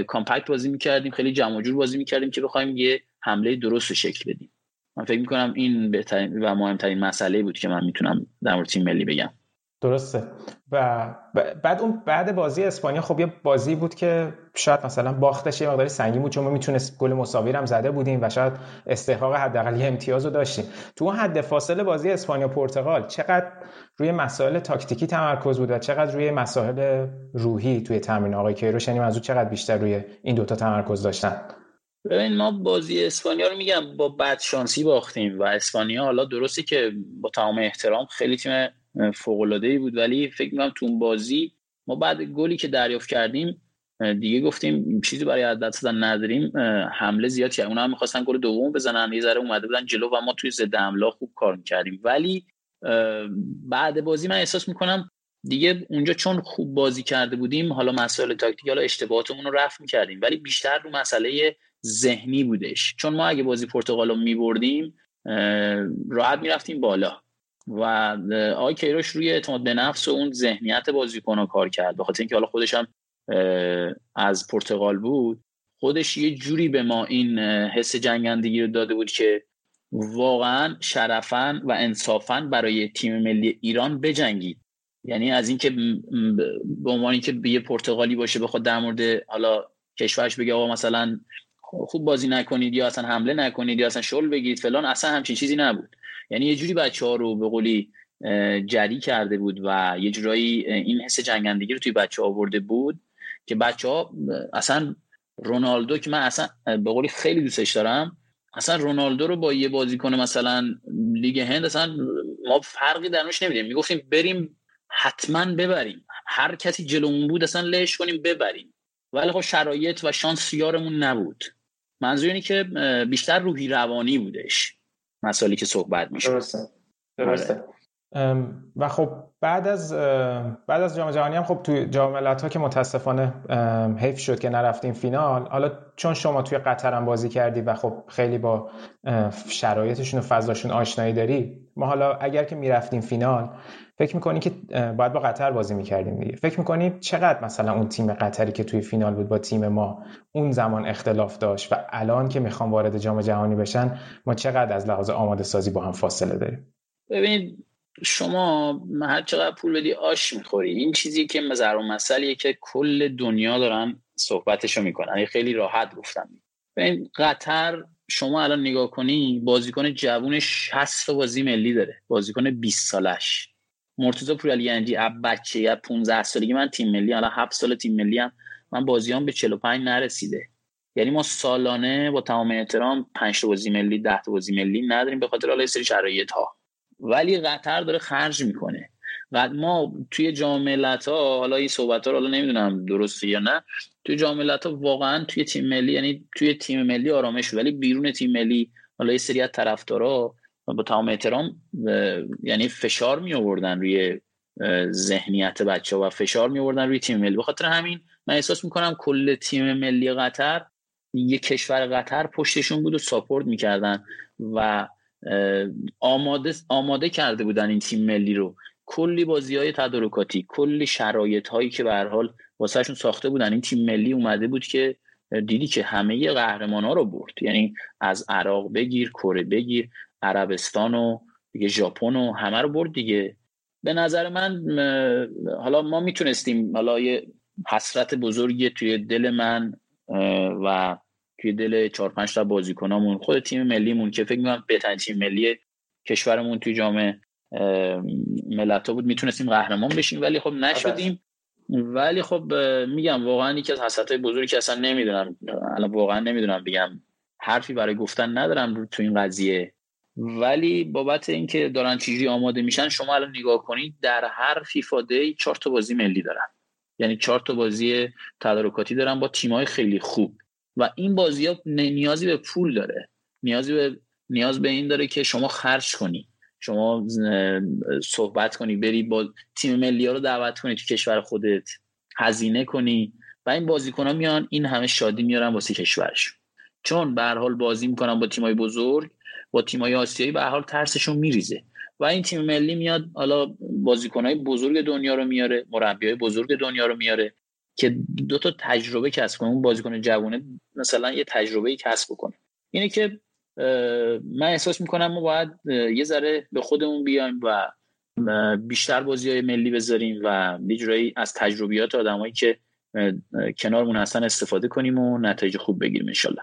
Speaker 2: کامپکت بازی می‌کردیم خیلی جمع جور بازی می‌کردیم که بخوایم یه حمله درست شکل بدیم. من فکر می‌کنم این بهترین و مهمترین مسئله بود که من می‌تونم در مورد تیم ملی بگم.
Speaker 1: درسته. و بعد اون بعد بازی اسپانیا خب یه بازی بود که شاید مثلا باختش یه مقداری سنگین بود چون ما می‌تونست گل مساوی هم زده بودیم و شاید استحقاق حداقل یه امتیاز رو داشتیم. تو اون حد فاصله بازی اسپانیا پرتغال چقدر روی مسائل تاکتیکی تمرکز بود و چقدر روی مسائل روحی توی تمرین آقای کیروش؟ یعنی منظور چقدر بیشتر روی این دوتا تمرکز داشتن؟
Speaker 2: ببین ما بازی اسپانیا رو میگم با بد شانسی باختیم و اسپانیا حالا درسته که با تمام احترام خیلی تیم فوق ای بود ولی فکر می‌کنم تو اون بازی ما بعد گلی که دریافت کردیم دیگه گفتیم چیزی برای دست دادن نداریم حمله زیاد کرد اونا هم می‌خواستن گل دوم بزنن یه ذره اومده بودن جلو و ما توی ضد حمله خوب کار می‌کردیم. ولی بعد بازی من احساس می‌کنم دیگه اونجا چون خوب بازی کرده بودیم حالا مسائل تاکتیکی حالا اشتباهاتمون رو رفع می‌کردیم. ولی بیشتر رو مسئله ذهنی بودش. چون ما اگه بازی پرتغال رو میبردیم راحت می‌رفتیم بالا. و آقای کیروش روی اعتماد به نفس و اون ذهنیت بازیکن کار کرد. بخاطر اینکه حالا خودش هم از پرتغال بود خودش یه جوری به ما این حس جنگندگی رو داده بود که واقعا شرفا و انصافا برای تیم ملی ایران بجنگید. یعنی از اینکه به عنوان که یه پرتغالی باشه بخواد در مورد حالا کشورش بگه آقا مثلا خوب بازی نکنید یا اصلا حمله نکنید یا اصلا شل بگیرید فلان اصلا همچین چیزی نبود. یعنی یه جوری بچه ها رو به قولی جری کرده بود و یه جورایی این حس جنگندگی رو توی بچه آورده بود که بچه ها اصلا رونالدو که من اصلا به قولی خیلی دوستش دارم اصلا رونالدو رو با یه بازیکن مثلا لیگ هند اصلا ما فرقی درنش نمیدیم. می‌گفتیم بریم حتما ببریم. هر کسی جلومون بود اصلا لش کنیم ببریم. ولی خب شرایط و شانس یارمون نبود. منظور اینه که بیشتر روحی روانی بودش مسائلی که صحبت میشه
Speaker 1: درسته. درسته. و خب بعد از بعد از جام جهانی هم خب توی جام ها که متاسفانه حیف شد که نرفتیم فینال حالا چون شما توی قطر هم بازی کردی و خب خیلی با شرایطشون و فضاشون آشنایی داری ما حالا اگر که می‌رفتیم فینال فکر می‌کنی که باید با قطر بازی می‌کردیم دیگه. فکر می‌کنی چقدر مثلا اون تیم قطری که توی فینال بود با تیم ما اون زمان اختلاف داشت و الان که می‌خوام وارد جام جهانی بشن ما چقدر از لحاظ آماده سازی با هم فاصله داریم؟
Speaker 2: ببینید شما هر چقدر پول بدی آش می‌خوری این چیزی که مزر و مسئلیه که کل دنیا دارن صحبتشو می‌کنن. یعنی خیلی راحت گفتم. ببین قطر شما الان نگاه کنی بازیکن جوون 60 بازی ملی داره. بازیکن 20 سالش. مرتضی پوریالیگنجی اب بچه یا 15 سالگی من تیم ملی حالا 7 سال تیم ملی هم. من بازیام به 45 نرسیده. یعنی ما سالانه با تمام احترام 5 بازی ملی 10 بازی ملی نداریم به خاطر حالا سری شرایط ها ولی قطر داره خرج می‌کنه. و ما توی جام ها حالا این صحبت ها رو حالا نمی‌دونم درسته یا نه توی جام ها واقعا توی تیم ملی یعنی توی تیم ملی آرامش ولی بیرون تیم ملی حالا یه سری از طرفدارا با تمام احترام یعنی فشار می آوردن روی ذهنیت بچه و فشار می آوردن روی تیم ملی. بخاطر همین من احساس می‌کنم کل تیم ملی قطر یه کشور قطر پشتشون بود و ساپورت می‌کردن. و آماده, آماده کرده بودن این تیم ملی رو. کلی بازی های تدارکاتی کلی شرایط هایی که به حال واسهشون ساخته بودن. این تیم ملی اومده بود که دیدی که همه قهرمان ها رو برد. یعنی از عراق بگیر کره بگیر عربستان و دیگه ژاپن و همه رو برد دیگه. به نظر من حالا ما می‌تونستیم حالا یه حسرت بزرگی توی دل من و توی دل چهار پنج تا بازیکنامون خود تیم ملیمون که فکر می‌کنم بهترین تیم ملی کشورمون توی جام ملتا بود می‌تونستیم قهرمان بشیم ولی خب نشدیم. ولی خب میگم واقعا یکی از حسرت بزرگی که اصلا نمی‌دونم الان واقعا نمی‌دونم بگم حرفی برای گفتن ندارم تو این قضیه. ولی بابت اینکه دارن چیزی آماده میشن شما الان نگاه کنید در هر فیفا دی چهار تا بازی ملی دارن. یعنی چهار تا بازی تدارکاتی دارن با تیمای خیلی خوب. و این بازی ها نیازی به پول داره. نیازی به نیاز به این داره که شما خرج کنی. شما صحبت کنی بری با تیم ملی ها رو دعوت کنی تو کشور خودت هزینه کنی و این بازیکن ها میان این همه شادی میارن واسه کشورش. چون به حال بازی می‌کنن با تیمای بزرگ با تیمای آسیایی به حال ترسشون میریزه. و این تیم ملی میاد حالا بازیکنهای بزرگ دنیا رو میاره مربیای بزرگ دنیا رو میاره. که دو تا تجربه کسب کنه اون بازیکن جوونه مثلا یه تجربه کسب بکنه. اینه که من احساس می‌کنم ما باید یه ذره به خودمون بیایم و بیشتر بازی های ملی بذاریم و بیجرایی از تجربیات آدمایی که کنارمون هستن استفاده کنیم و نتایج خوب بگیریم انشالله.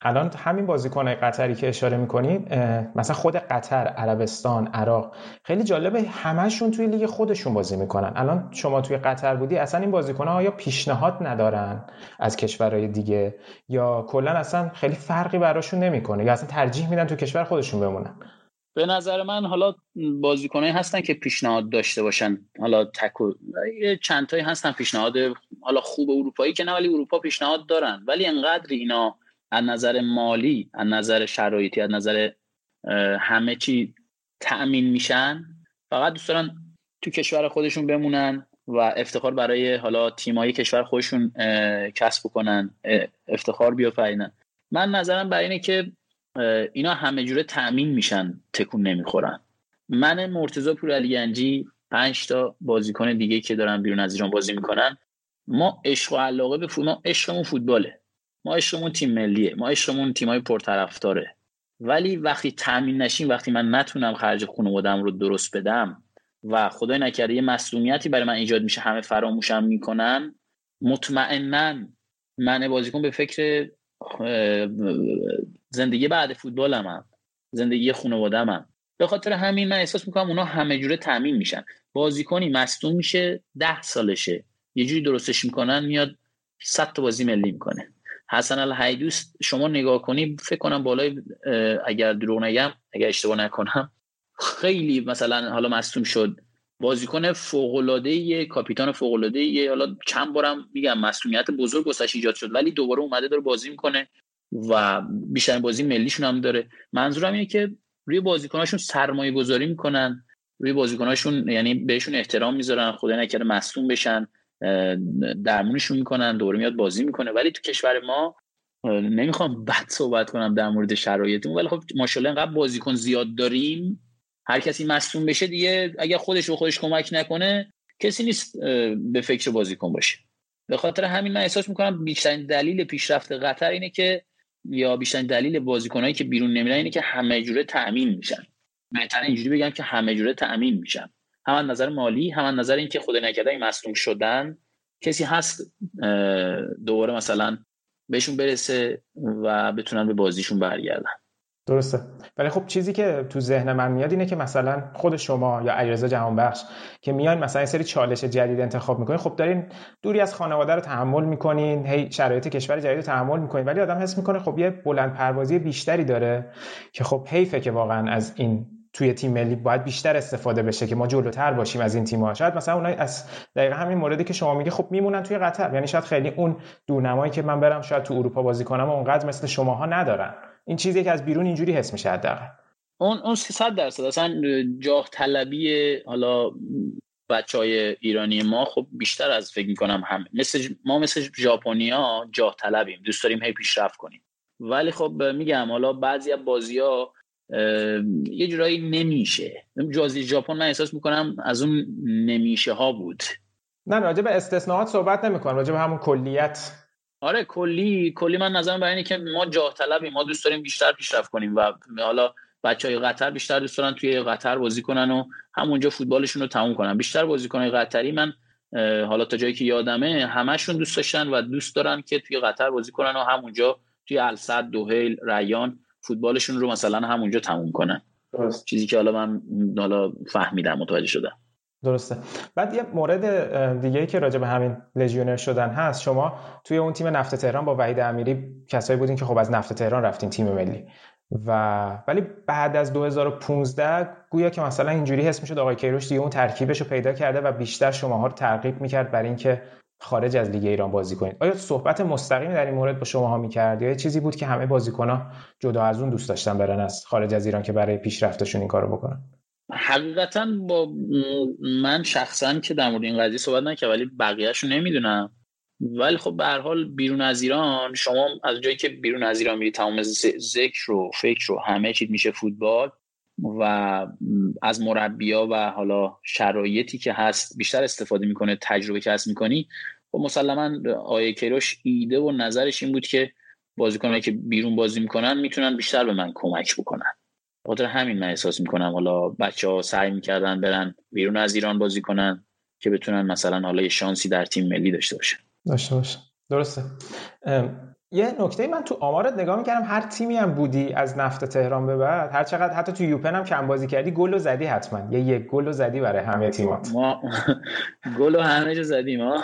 Speaker 1: الان همین بازیکن قطری که اشاره می‌کنید مثلا خود قطر عربستان عراق خیلی جالبه همهشون توی لیگ خودشون بازی می‌کنن. الان شما توی قطر بودی اصلا این بازیکن ها یا پیشنهاد ندارن از کشورهای دیگه؟ یا کلا اصلا خیلی فرقی براشون نمی‌کنه؟ یا اصلا ترجیح میدن تو کشور خودشون بمونن؟
Speaker 2: به نظر من حالا بازیکنایی هستن که پیشنهاد داشته باشن. حالا تکو چند تایی هستن پیشنهاد حالا خوب اروپایی که نه ولی اروپا پیشنهاد دارن. ولی انقدر اینا از نظر مالی از نظر شرایطی از نظر همه چی تأمین میشن. فقط دوست دارن تو کشور خودشون بمونن و افتخار برای حالا تیمایی کشور خودشون کسب کنن افتخار بیافرینن. من نظرم بر اینه که اینا همه جوره تأمین میشن تکون نمی‌خورن. من مرتضی پور علی پنج تا بازیکن دیگه که دارن بیرون از ایران بازی می‌کنن ما عشق و علاقه به فوتبال عشقمون فوتباله. ما عشقمون تیم ملیه ما عشقمون تیمای پرطرفداره ولی وقتی تامین نشیم وقتی من نتونم خرج خانوادم رو درست بدم و خدای نکرده یه مسئولیتی برای من ایجاد میشه همه فراموشم می‌کنن مطمئنا من بازیکن به فکر زندگی بعد فوتبالم هم. زندگی خانوادم هم. به خاطر همین من احساس می‌کنم اونا همه جوره تامین میشن بازیکنی مصدوم میشه ده سالشه یه جوری درستش می‌کنن میاد صد تا بازی ملی می‌کنه حسن الحیدوس شما نگاه کنی فکر کنم بالای اگر دروغ نگم اگر اشتباه نکنم خیلی مثلا حالا مصدوم شد. بازیکن فوق العاده کاپیتان فوق العاده حالا چند بارم میگم مسئولیت بزرگ واسش ایجاد شد ولی دوباره اومده داره بازی می‌کنه و بیشتر بازی ملیشون هم داره. منظورم اینه که روی بازیکناشون سرمایه گذاری می‌کنن روی بازیکناشون یعنی بهشون احترام می‌ذارن خدا نکرده مصدوم بشن. درمونشون می‌کنن دوره میاد بازی می‌کنه. ولی تو کشور ما نمی‌خوام بد صحبت کنم در مورد شرایطمون ولی خب ماشاءالله انقدر بازیکن زیاد داریم هر کسی مصدوم بشه دیگه اگر خودش به خودش کمک نکنه کسی نیست به فکر بازیکن باشه. به خاطر همین من احساس می‌کنم بیشترین دلیل پیشرفت قطر اینه که یا بیشترین دلیل بازیکنایی که بیرون نمیرن اینه که همه جوره تأمین میشن. بهتر اینجوری بگم که همه جوره تأمین میشن. هم نظر مالی هم نظر اینکه خود نکرده این مصدوم شدن کسی هست دوباره مثلا بهشون برسه و بتونن به بازیشون برگردن.
Speaker 1: درسته. ولی خب چیزی که تو ذهن من میاد اینه که مثلا خود شما یا علیرضا جهانبخش که میاین مثلا سری چالش جدید انتخاب می‌کنین خب دارین دوری از خانواده رو تحمل می‌کنین هی شرایط کشور جدید رو تحمل می‌کنین ولی آدم حس می‌کنه خب یه بلند پروازی بیشتری داره که خب حیفه که واقعا از این توی تیم ملی باید بیشتر استفاده بشه که ما جلوتر باشیم از این تیم‌ها. شاید مثلا اونای از دقیقا همین موردی که شما میگه خب میمونن توی قطر. یعنی شاید خیلی اون دورنمایی که من برم شاید تو اروپا بازی کنم و اونقدر مثل شماها ندارن. این چیزی که از بیرون اینجوری حس میشه حداقل.
Speaker 2: اون اون 300 درصد. اصلا جاه طلبی حالا بچه های ایرانی ما خب بیشتر از فکر می‌کنم هم مثل ما مثل ژاپنیا جاه طلبیم. دوست داریم هی پیشرفت کنیم. ولی خب میگم حالا بعضی از بازی ها یه جورایی نمیشه. جازی ژاپن من احساس می‌کنم از اون نمیشه ها بود.
Speaker 1: نه راجع به استثناءات صحبت نمی‌کنم راجع به همون کلیت.
Speaker 2: آره کلی کلی من نظرم برای اینه که ما جاه طلبیم ما دوست داریم بیشتر پیشرفت کنیم و حالا بچه های قطر بیشتر دوست دارن توی قطر بازی کنن و همونجا فوتبالشون رو تموم کنن. بیشتر بازیکنهای قطری من حالا تا جایی که یادمه همشون دوست داشتن و دوست دارن که توی قطر بازی کنن و همونجا توی الصد دوهیل ریان فوتبالشون رو مثلا همونجا تموم کنن درست. چیزی که حالا من حالا فهمیدم متوجه شدم.
Speaker 1: درسته. بعد یه مورد دیگه که راجع به همین لژیونر شدن هست شما توی اون تیم نفت تهران با وحید امیری کسایی بودین که خب از نفت تهران رفتین تیم ملی. و ولی بعد از 2015 گویا که مثلا اینجوری حس می‌شد آقای کیروش دیگه اون ترکیبش رو پیدا کرده و بیشتر شماها رو ترغیب می‌کرد برای اینکه خارج از لیگ ایران بازی کنید. آیا صحبت مستقیمی در این مورد با شماها می‌کرد یا چیزی بود که همه بازیکن‌ها جدا از اون دوست داشتن برن از خارج از ایران که برای پیشرفتشون این کارو بکنن؟
Speaker 2: حقیقتا با من شخصا که در مورد این قضیه صحبت نکردم ولی بقیهش رو نمی‌دونم. ولی خب به هر حال بیرون از ایران شما از جایی که بیرون از ایران میری تمام ذکر و فکر و همه چیز میشه فوتبال. و از مربیا و حالا شرایطی که هست بیشتر استفاده می‌کنه تجربه کسب می‌کنی و خب مسلما آیه کیروش ایده و نظرش این بود که بازیکنایی که بیرون بازی می‌کنن می‌تونن بیشتر به من کمک بکنن. خاطر همین من احساس می‌کنم حالا بچه ها سعی می‌کردن برن بیرون از ایران بازی کنن که بتونن مثلا حالا یه شانسی در تیم ملی داشته باشه
Speaker 1: داشته باشه درسته. یه نکته من تو آمارت نگاه می‌کردم هر تیمی هم بودی از نفت تهران به بعد هر چقدر حتی تو یوپن هم کم بازی کردی گل و زدی حتما. یه یک گل و زدی برای همه تیمات.
Speaker 2: ما گل و همه جا زدیم ها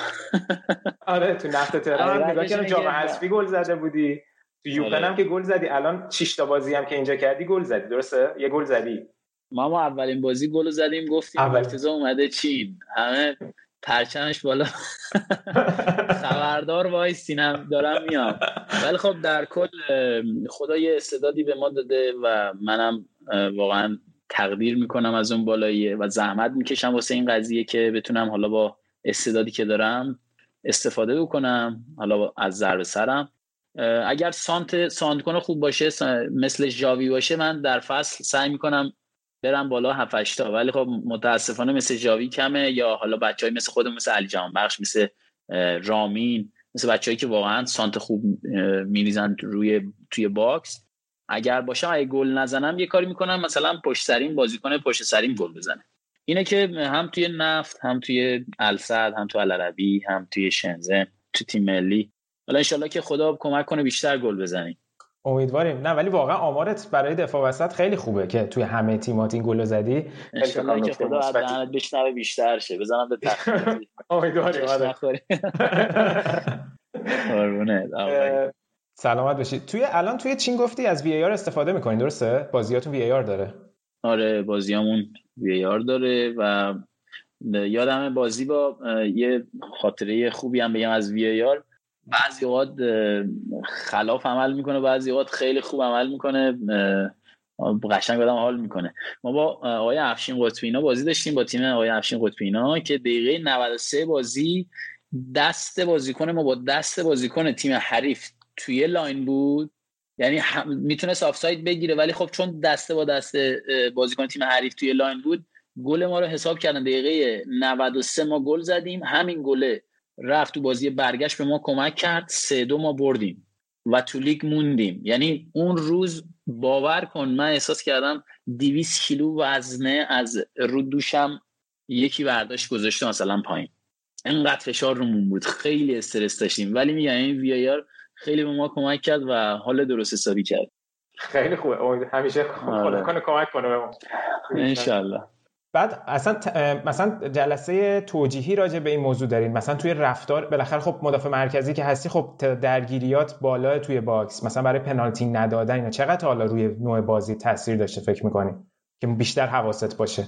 Speaker 1: آره تو نفت تهران هم نگاه کردم جام حذفی گل زده بودی. تو یوپن آره. هم که گل زدی. الان 6 تا بازی هم که اینجا کردی گل زدی. درسته؟ یه گل زدی.
Speaker 2: ما ما اولین بازی گل زدیم گفتیم مرتضی اومده چین. همه پرچمش بالا. خبردار وای سینم دارم میام. ولی خب در کل خدا یه استعدادی به ما داده و منم واقعا تقدیر می‌کنم از اون بالاییه و زحمت می‌کشم واسه این قضیه که بتونم حالا با استعدادی که دارم استفاده بکنم حالا از ضرب سرم. اگر سانت ساند خوب باشه مثل جاوی باشه من در فصل سعی می‌کنم برم بالا 7 تا ولی خب متاسفانه مثل ژاوی کمه یا حالا بچهای مثل خودم مثل علی جهانبخش مثل رامین مثل بچههایی که واقعا سانتر خوب میریزن روی توی box. اگر باشه اگه گل نزنم یه کاری می‌کنم مثلا پشت سریم بازیکن پشت سریم گل بزنه. اینه که هم توی نفت هم توی السد هم تو العربی هم توی شنزن تو تیم ملی. حالا انشالله که خدا کمک کنه بیشتر گل بزنیم.
Speaker 1: امیدواریم. نه ولی واقعا آمارت برای دفاع وسط خیلی خوبه که توی همه تیمات این گلو زدی.
Speaker 2: انشالله که خدا از بشنوه بیشتر شه. بزنم به تخت
Speaker 1: امیدواریم سلامت باشید توی الان توی چین گفتی از وی استفاده می‌کنین درسته؟ بازیاتون وی داره.
Speaker 2: آره بازیامون وی داره و یادم بازی با یه خاطره خوبی هم بگم از وی آر. بعضی اوقات خلاف عمل می‌کنه بعضی اوقات خیلی خوب عمل می‌کنه قشنگ بدم حال می‌کنه. ما با آقای افشین قطبی اینا بازی داشتیم با تیم آقای افشین قطبی اینا که دقیقه 93 بازی دست بازیکن ما با دست بازیکن تیم حریف توی line بود. یعنی می‌تونست آفساید بگیره ولی خب چون دسته با دسته بازیکن تیم حریف توی line بود گل ما رو حساب کردن. دقیقه 93 ما گل زدیم. همین گله رفت تو بازی برگشت به ما کمک کرد. سه دو ما بردیم و تو لیگ موندیم. یعنی اون روز باور کن من احساس کردم 200 کیلو وزنه از رو دوشم یکی برداشت گذاشته مثلا پایین. انقدر فشار رومون بود. خیلی استرس داشتیم. ولی میگم این وی آر خیلی به ما کمک کرد و حال درست حسابی کرد.
Speaker 1: خیلی خوبه. همیشه کنه کمک کنه به ما.
Speaker 2: انشالله
Speaker 1: بعد اصلا مثلا جلسه توجیهی راجع به این موضوع دارین. مثلا توی رفتار بالاخره خب مدافع مرکزی که هستی خب درگیریات بالا توی box مثلا برای پنالتی ندادن اینا. چقدر حالا روی نوع بازی تاثیر داشته فکر می‌کنی که بیشتر حواست باشه؟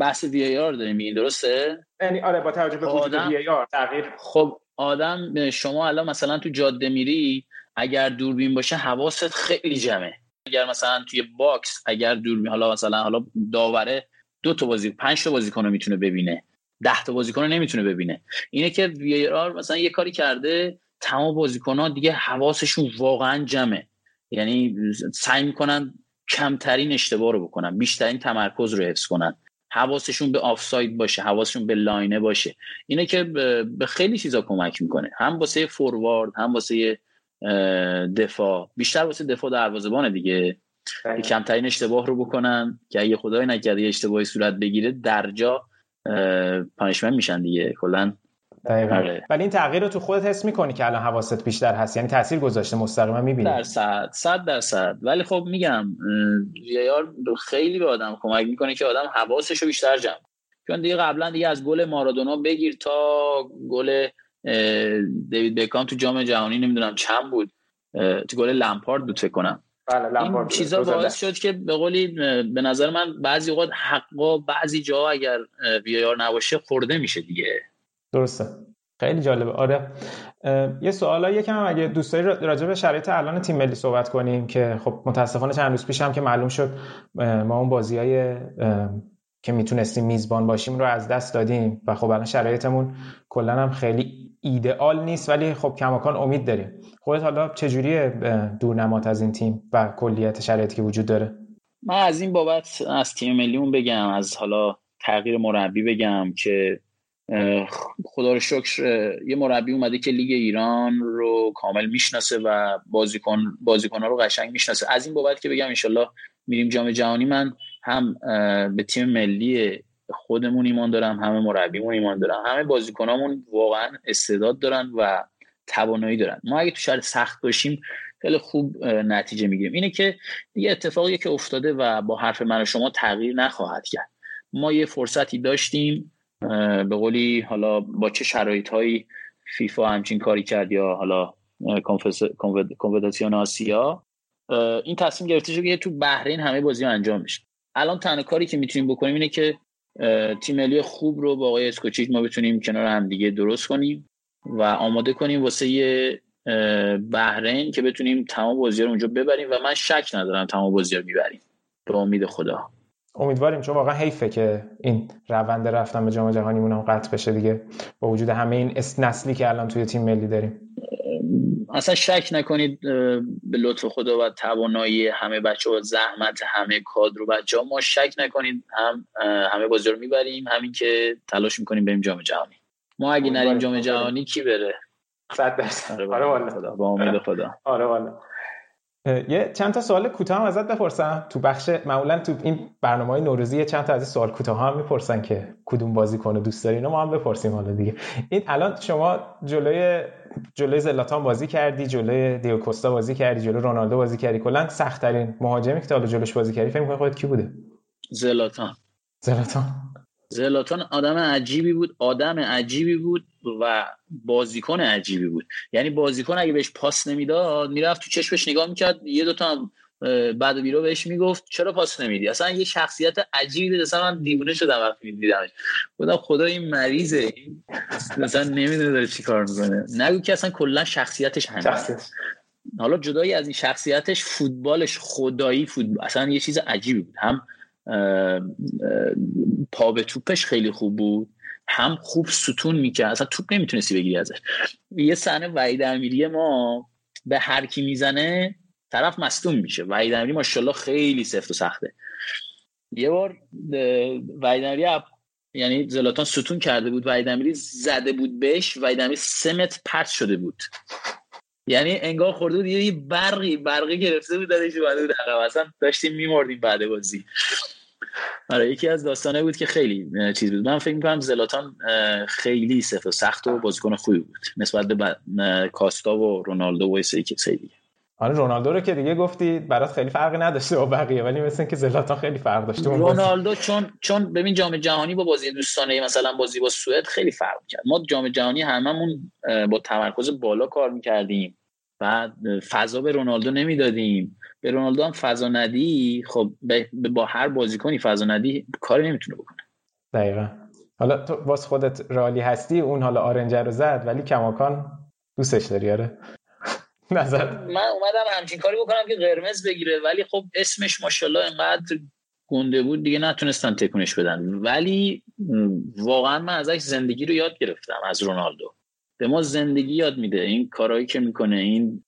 Speaker 2: بحث VAR داریم این درسته؟
Speaker 1: یعنی آره با توجه به وجود V AR تغییر.
Speaker 2: خب آدم شما الان مثلا تو جاده میری اگر دوربین باشه حواست خیلی جمعه. اگر مثلا توی box اگر دوربین حالا مثلا حالا داوره دو تا بازی پنج تا بازیکن رو می‌تونه ببینه ده تا بازیکن رو نمی‌تونه ببینه. اینه که VAR مثلا یه کاری کرده تمام بازیکن ها دیگه حواسشون واقعا جمعه. یعنی سعی می‌کنن کمترین اشتباه رو بکنن بیشترین تمرکز رو حفظ کنن. حواسشون به آفساید باشه حواسشون به line ه باشه. اینه که به خیلی چیزا کمک می‌کنه. هم واسه فوروارد هم واسه دفاع. بیشتر واسه دفاع دروازه‌بان دیگه. که کمترین اشتباه رو بکنن که اگه خدای نکرده اشتباهی صورت بگیره درجا پانشمنت میشن دیگه. کلا
Speaker 1: آره. ولی این تغییر رو تو خودت حس می‌کنی که الان حواست بیشتر هست؟ یعنی تاثیر گذاشته مستقیما می‌بینی؟
Speaker 2: در صد صد درصد ولی خب میگم ویار خیلی به آدم کمک می‌کنه که آدم حواسش رو بیشتر جمع چون دیگه قبلا دیگه از گل مارادونا بگیر تا گل دیوید بکام تو جام جهانی نمی‌دونم چند بود تو گل لمپارد بود فکر کنم.
Speaker 1: بله این
Speaker 2: چیزا باعث شد که به قولی به نظر من بعضی اوقات حقا بعضی جا اگر وی آر نباشه خورده میشه دیگه.
Speaker 1: درسته. خیلی جالبه. آره. یه سوالا یکم اگه دوست داری راجع به شرایط الان تیم ملی صحبت کنیم که خب متاسفانه چند روز پیش هم که معلوم شد ما اون بازیای که می‌تونستیم میزبان باشیم رو از دست دادیم. و خب الان شرایطمون کلا هم خیلی ایدئال نیست ولی خب کماکان امید داریم. خودت حالا چجوری دورنمات از این تیم و کلیت شرایطی که وجود داره؟
Speaker 2: من از این بابت از تیم ملیمون بگم از حالا تغییر مربی بگم که خدا رو شکر یه مربی اومده که لیگ ایران رو کامل می‌شناسه و بازیکن بازیکن ها رو قشنگ می‌شناسه. از این بابت که بگم انشالله میریم جام جهانی. من هم به تیم ملی خودمون ایمان دارم همه مربیمون ایمان دارم همه بازیکنامون واقعا استعداد دارن و توانایی دارن. ما اگه تو شهر سخت باشیم خیلی خوب نتیجه می‌گیریم. اینه که دیگه اتفاقی که افتاده و با حرف من و شما تغییر نخواهد کرد. ما یه فرصتی داشتیم به قولی حالا با چه شرایط هایی فیفا همچین کاری کرد یا حالا کنفدراسیون آسیا. این تصمیم گرفته شد که تو بحرین همه بازی ها انجام میشه الان تنها کاری که می‌تونیم بکنیم اینه که تیم ملی خوب رو با آقای اسکوچیچ ما بتونیم کنار هم دیگه درست کنیم و آماده کنیم واسه یه بحرین که بتونیم تمام بازی رو اونجا ببریم و من شک ندارم تمام بازی رو می‌بریم. به امید خدا.
Speaker 1: امیدواریم چون واقعا حیفه که این روند رفتن به جام جهانی هم قطع بشه دیگه. با وجود همه این نسلی که الان توی تیم ملی داریم.
Speaker 2: اصلا شک نکنید به لطف خدا و توانایی همه بچه و زحمت همه کادر و بچه ها ما شک نکنید هم همه بازی رو می‌بریم همین که تلاش می‌کنیم بریم جام جهانی. ما اگه نریم جام جهانی کی بره؟
Speaker 1: صد درصد. آره, آره
Speaker 2: خدا با امید خدا.
Speaker 1: آره والا. یه چند تا سوال کوتاه هم ازت بپرسم. تو بخش معمولا تو این برنامه های نوروزی چند تا از این سوال کوتاه هم می‌پرسن که کدوم بازی کنه دوست داری ما هم بپرسیم حالا دیگه. این الان شما جلوی جلوی زلاتان بازی کردی جلوی دیوکوستا بازی کردی جلوی رونالدو بازی کردی. کلا سخت ترین مهاجمی که تا حالا جلوش بازی کردی فکر خودت کی بوده؟
Speaker 2: زلاتان.
Speaker 1: زلاتان.
Speaker 2: زلاتان آدم عجیبی بود آدم عجیبی بود و بازیکن عجیبی بود. یعنی بازیکن اگه بهش پاس نمی‌داد می‌رفت تو چشمش نگاه می‌کرد یه دوتا بعد بیرو بهش می‌گفت چرا پاس نمیدی؟ اصلا یه شخصیت عجیبی بود اصلا من دیوونه شدم وقتی میدیدمش. بودم خدا این مریضه. مثلا نمی‌دونه داره چی کار می‌کنه. نگو که اصلا کلا شخصیتش همین حالا جدایی از این شخصیتش فوتبالش خدایی فوتبال اصلا یه چیز عجیبی بود. هم پا به توپش خیلی خوب بود. هم خوب ستون می‌کرد. اصلا توپ نمی‌تونستی بگیری ازش. یه صحنه وحید امیری ما به هر کی می‌زنه طرف مصدوم میشه. وحید امیری ماشاءالله خیلی سفت و سخته. یه بار وحید امیری یعنی زلاتان ستون کرده بود. وحید امیری زده بود بهش. وحید امیری سه متر پرت شده بود. یعنی انگار خورده بود یه برقی برقی گرفته بود دادش بود اصلا داشتیم میمردیم بعد بازی. آره یکی از داستانه بود که خیلی چیز بود. من فکر می‌کنم زلاتان خیلی سفت و سخت و بازیکن خوبی بود. نسبت به کاستا و رونالدو و سه دیگه.
Speaker 1: آره رونالدو رو که دیگه گفتی برات خیلی فرقی نداشته با بقیه ولی مثل که زلاتان خیلی فرق داشته
Speaker 2: رونالدو چون چون ببین جام جهانی با بازی دوستانه مثلا بازی با سوئد خیلی فرق کرد. ما جام جهانی هممون با تمرکز بالا کار می‌کردیم. بعد فضا به رونالدو نمی‌دادیم. به رونالدو هم فضا ندی خب با هر بازیکنی فضا ندی کاری نمی‌تونه بکنه.
Speaker 1: دقیقا. حالا تو باز خودت رالی هستی اون حالا آرنجر رو زد ولی کماکان دوستش داری آره.
Speaker 2: نظر؟ من اومدم همچین کاری بکنم که قرمز بگیره ولی خب اسمش ماشاءالله انقدر گنده بود دیگه نتونستن تکونش بدن. ولی واقعا من ازش زندگی رو یاد گرفتم از رونالدو. به ما زندگی یاد میده. این کارهایی که می‌کنه این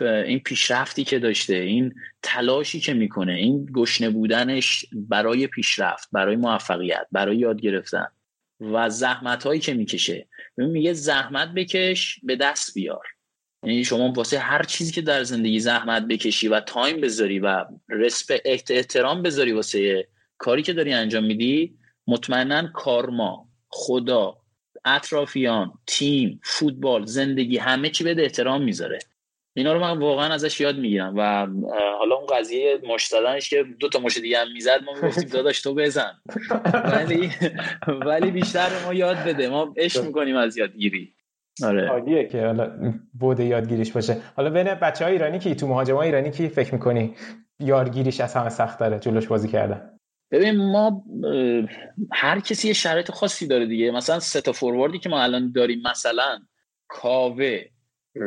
Speaker 2: این پیشرفتی که داشته این تلاشی که می‌کنه این گشنه بودنش برای پیشرفت برای موفقیت برای یاد گرفتن و زحمت هایی که می‌کشه. میگه زحمت بکش به دست بیار. یعنی شما واسه هر چیزی که در زندگی زحمت بکشی و تایم بذاری و رسپ احترام بذاری واسه کاری که داری انجام میدی مطمئنا کارما خدا اطرافیان تیم فوتبال زندگی همه چی به احترام می‌ذاره. اینا رو من واقعا ازش یاد می‌گیرم و حالا اون قضیه مش که دو تا مش دیگه هم می‌زد ما می‌گفتیم داداش تو بزن. ولی ولی بیشتر ما یاد بده. ما عشق می‌کنیم از یادگیری.
Speaker 1: آره. عالیه که حالا بود یادگیریش باشه. حالا بین بچه های ایرانی که تو مهاجم ایرانی کی فکر می‌کنی یارگیریش از همه سخت داره جلوش بازی کردن؟
Speaker 2: ببین ما هر کسی یه شرایط خاصی داره دیگه. مثلا سه تا فورواردی که ما الان داریم مثلا کاوه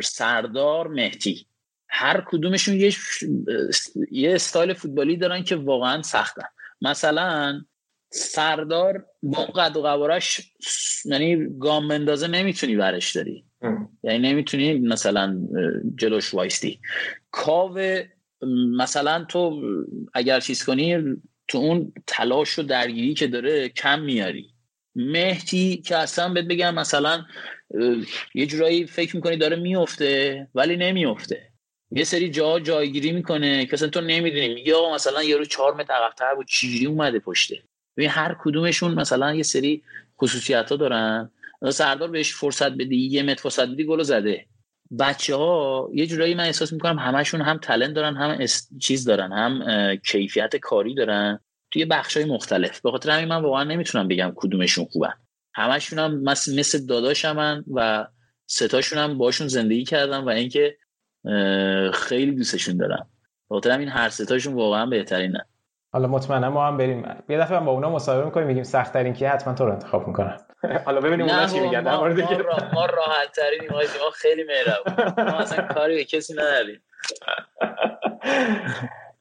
Speaker 2: سردار مهدی. هر کدومشون یه, یه استایل فوتبالی دارن که واقعا سختن. مثلا سردار با قد و قوارش یعنی گام بندازه نمی‌تونی برش داری. یعنی نمی‌تونی مثلا جلوش وایستی. کاوه مثلا تو اگر چیز کنی تو اون تلاش و درگیری که داره کم میاری. مهدی که اصلا بهت بگم مثلا یه جورایی فکر می‌کنی داره میفته ولی نمیفته یه سری جا جایگیری می‌کنه که اصلا تو نمی‌دونی میگه آقا مثلا یارو چهار متر عقب‌تر بود چجوری اومده پشته؟ ببین هر کدومشون مثلا یه سری خصوصیت ها دارن سردار بهش فرصت بدی یه متر فرصت بدی گل زده. بچه ها یه جورایی من احساس می‌کنم همشون هم تلنت دارن هم چیز دارن هم کیفیت کاری دارن توی بخش های مختلف. به خاطر همین من واقعا نمی‌تونم بگم کدومشون خوبن. همشون هم مثل, مثل داداشمن و ستاشون هم باشون زندگی کردم و اینکه خیلی دوستشون دارم به خاطر همین هر ستاشون واقعا بهترینن.
Speaker 1: حالا مطمئنا ما هم بریم. یه دفعه با اونا مصاحبه می‌کنیم میگیم سخت ترین که حتما تو رو انتخاب می‌کنن حالا ببینیم اونا چی میگن در مورد
Speaker 2: ما, ما راحت ترین ما خیلی مهربون. ما اصلا کاری به کسی نداریم.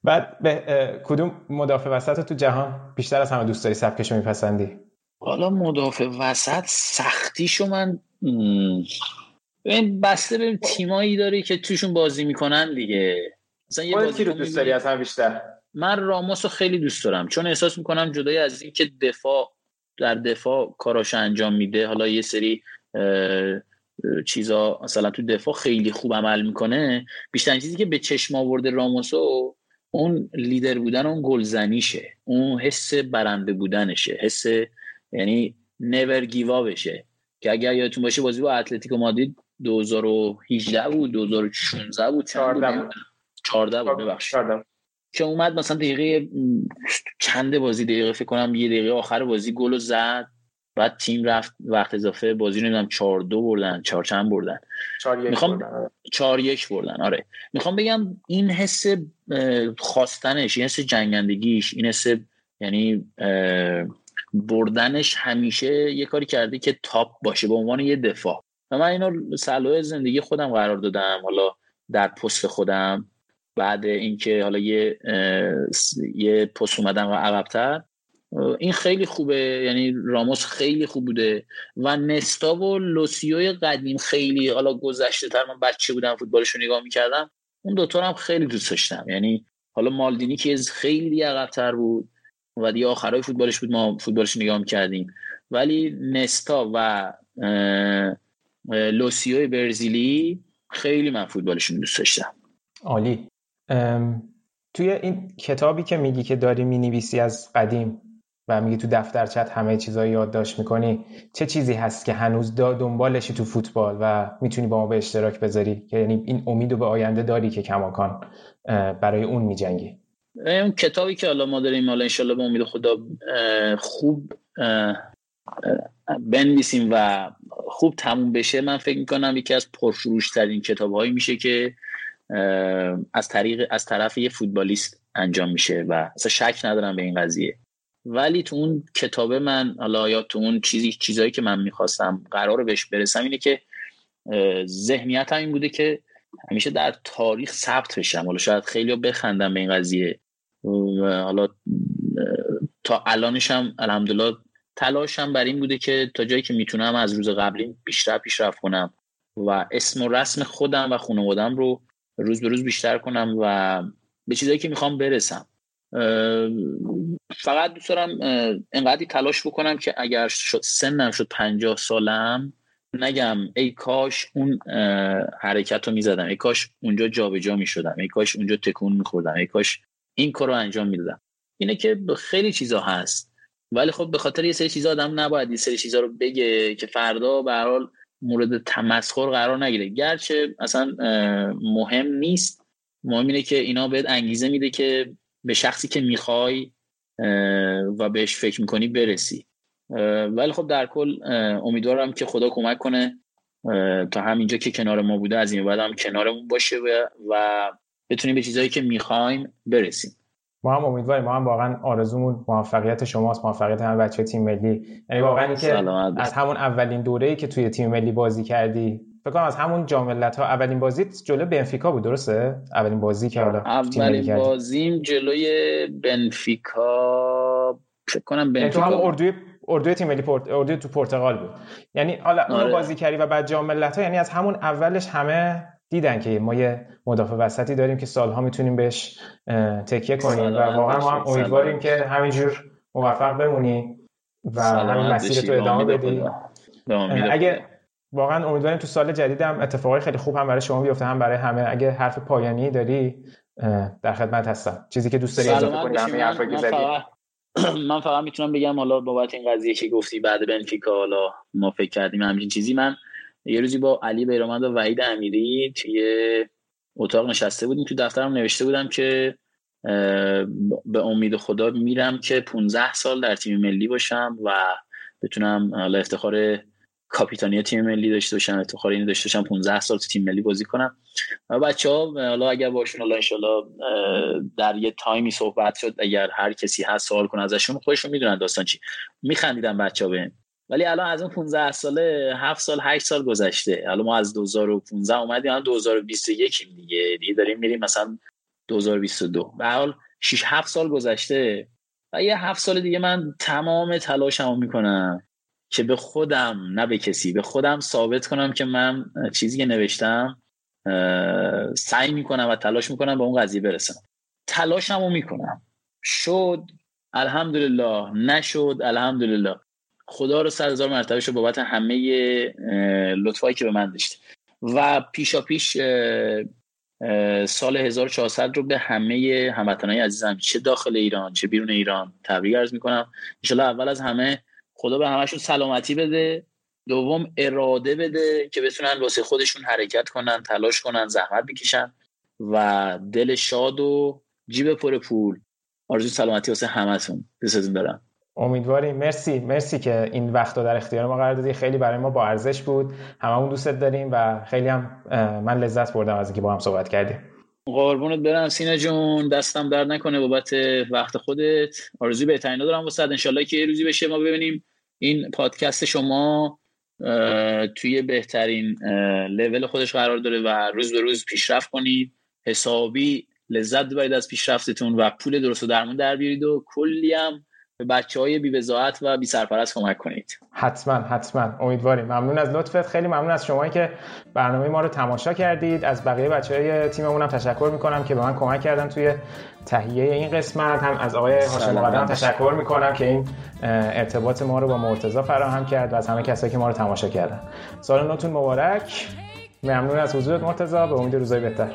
Speaker 1: بعد به کدوم مدافع وسط تو جهان بیشتر از همه دوست داری سبکشو میپسندی؟
Speaker 2: حالا مدافع وسط سختیشو من ببین بسته به تیمایی داری که توشون بازی می‌کنن دیگه.
Speaker 1: مثلا یه بازی رو دوست داری از هم بیشتر؟
Speaker 2: من راموس رو خیلی دوست دارم. چون احساس می‌کنم جدای از اینکه دفاع در دفاع کاراش انجام میده. حالا یه سری چیزا مثلا تو دفاع خیلی خوب عمل می‌کنه. بیشتر چیزی که به چشم آورده راموسو اون لیدر بودن اون گلزنیشه. اون حس برنده بودنشه. حس یعنی نور گیوا بشه که اگر یادتون باشه بازی با اتلتیکو مادرید 2018 بود 2016 بود 14 بود؟ 14 بود. ببخشید. که اومد مثلا دقیقه چند بازی دقیقه فکر کنم یه دقیقه آخر بازی گل زد. بعد تیم رفت وقت اضافه بازی رو نمی‌دونم 4 2 بردن 4 چند بردن 4 می‌خوام 4 1 بردن آره. می‌خوام بگم این حس خواستنش این حس جنگندگیش این حس یعنی بردنش همیشه یه کاری کرده که تاپ باشه به عنوان یه دفاع. و من اینو صلاح زندگی خودم قرار دادم حالا در پست خودم. بعد اینکه حالا یه یه پست اومدم و عقبتر. این خیلی خوبه یعنی راموس خیلی خوب بوده و نستا و لوسیوی قدیم خیلی حالا گذشته تر من بچه بودم فوتبالش رو نگاه می‌کردم اون دوتا هم خیلی دوست داشتم. یعنی حالا مالدینی که خیلی عقبتر بود و دیگه آخرای فوتبالش بود ما فوتبالش نگاه می‌کردیم. ولی نستا و لوسیو برزیلی خیلی من فوتبالشون دوست داشتم.
Speaker 1: عالی. توی این کتابی که میگی که داری می‌نویسی از قدیم و میگی تو دفترچت همه چیزا یادداشت می‌کنی چه چیزی هست که هنوز دنبالشی تو فوتبال و می‌تونی با ما به اشتراک بذاری؟ که یعنی این امید به آینده داری که کماکان برای اون میجنگی؟
Speaker 2: اون کتابی که حالا ما داریم حالا انشالله به امید خدا خوب بنویسیم و خوب تموم بشه من فکر می‌کنم یکی از پرفروش ترین کتاب هایی میشه که از طریق از طرف یه فوتبالیست انجام میشه و اصلا شک ندارم به این قضیه. ولی تو اون کتابه من حالا یا تو اون چیزی چیزایی که من می‌خواستم قرار بهش برسم اینه که ذهنیتم این بوده که همیشه در تاریخ ثبت بشم. حالا شاید خیلی بخندم به این قضیه. حالا تا الانش هم الحمدلله تلاشم بر این بوده که تا جایی که می‌تونم از روز قبلی بیشتر پیشرفت کنم و اسم و رسم خودم و خانوادم رو روز به روز بیشتر کنم و به چیزایی که می‌خوام برسم. فقط دوست دارم انقدری تلاش بکنم که اگر شد سنم شد پنجاه سالم نگم ای کاش اون حرکت رو می‌زدم ای کاش اونجا جابجا جا می‌شدم ای کاش اونجا تکون میخوردم ای کاش این کار رو انجام می‌دادم. اینه که خیلی چیزا هست. ولی خب به خاطر یه سری چیزا آدم نباید یه سری چیزا رو بگه که فردا به مورد تمسخر قرار نگیره. گرچه اصلا مهم نیست. مهم اینه که اینا بهت انگیزه میده که به شخصی که می‌خوای و بهش فکر می‌کنی برسی. ولی خب در کل امیدوارم که خدا کمک کنه تا همینجا که کنار ما بوده از این بعد هم کنارمون باشه و بتونیم به چیزهایی که می‌خوایم برسیم.
Speaker 1: ما هم امیدواریم ما هم واقعا آرزومون موفقیت شماست موفقیت همه بچه تیم ملی. یعنی واقعا که از همون اولین دوره‌ای که توی تیم ملی بازی کردی فکر کنم از همون جام ها اولین بازی جلو بنفیکا بود درسته؟ اولین بازی که حالا
Speaker 2: اولین بازیم جلوی بنفیکا فکر کنم
Speaker 1: یعنی بنفیکا تو اردوی اردوی تیم ملی پورت اردوی تو پرتغال بود. یعنی حالا آره. بازی کردی و بعد جام ها یعنی از همون اولش همه دیدن که ما یه مدافع وسطی داریم که سالها می‌تونیم بهش تکیه کنیم و واقعا ما هم امیدواریم که همینجور موفق بمونی و همین مسیر تو ادامه بدی. اگه واقعا امیدواریم تو سال جدید هم اتفاقای خیلی خوب هم برای شما بیفته هم برای همه. اگه حرف پایانی داری در خدمت هستم. چیزی که دوست داری اضافه کنی
Speaker 2: من فقط می‌تونم بگم حالا بابت این قضیه که گفتی بعد بنفیکا حالا ما فکر کردیم همین چیزی. من یه روزی با علی بیرامند و وحید امیری توی اتاق نشسته بودیم تو دفترم نوشته بودم که به امید خدا میرم که 15 سال در تیم ملی باشم و بتونم حالا افتخار کاپیتانی تیم ملی داشته باشم افتخار اینو داشته باشم 15 سال تو تیم ملی بازی کنم. و بچه ها حالا اگر باشون حالا انشالله در یه تایمی صحبت شد اگر هر کسی هست سوال کنه ازشون خودشون می‌دونن داستان چی. میخندیدن بچه ها بهم. ولی الان از اون 15 ساله 7 سال 8 سال گذشته. حالا ما از 2015 اومدیم الان 2021 دیگه. دیگه داریم میریم مثلا 2022 به حال 6 7 سال گذشته و یه 7 سال دیگه من تمام تلاشمو می‌کنم که به خودم نه به کسی به خودم ثابت کنم که من چیزی که نوشتم سعی می‌کنم و تلاش می‌کنم به اون قضیه برسم. تلاشمو می‌کنم. شد الحمدلله. نشد الحمدلله. خدا رو صد هزار مرتبه شو بابت همه لطفایی که به من داشته و پیشا پیش سال 1400 رو به همه هموطنای عزیزم چه داخل ایران چه بیرون ایران تبریک عرض می‌کنم. ان اول از همه خدا به همشون سلامتی بده. دوم اراده بده که بتونن واسه خودشون حرکت کنن تلاش کنن زحمت بکشن. و دل شاد و جیب پر پول. آرزو سلامتی واسه همتون دوستتون دارم.
Speaker 1: امیدواریم مرسی مرسی که این وقت رو در اختیار ما قرار دادی. خیلی برای ما با ارزش بود. هممون دوستت داریم و خیلی هم من لذت بردم از اینکه با هم صحبت کردیم.
Speaker 2: قربونت برم سینا جون. دستم درد نکنه بابت وقت خودت. آرزوی بهترین دارم واسه انشالله که یه روزی بشه ما ببینیم این پادکست شما توی بهترین لول خودش قرار داره و روز به روز پیشرفت کنید. حسابی لذت ببرید از پیشرفتتون و پول درست و درمون در بیارید و کلی هم به بچه های بی و بی سرپرست کمک کنید.
Speaker 1: حتما حتما. امیدواریم. ممنون از لطفت. خیلی ممنون از شمایی که برنامه ما رو تماشا کردید. از بقیه بچه های تیممون هم تشکر می‌کنم که به من کمک کردن توی تهیه این قسمت. هم از آقای هاشم مقدم تشکر می‌کنم که این ارتباط ما رو با مرتضی فراهم کرد و از همه کسایی که ما رو تماشا کردن. سال نوتون مبارک. ممنون از حضورت مرتضی. به امید روزای بهتر.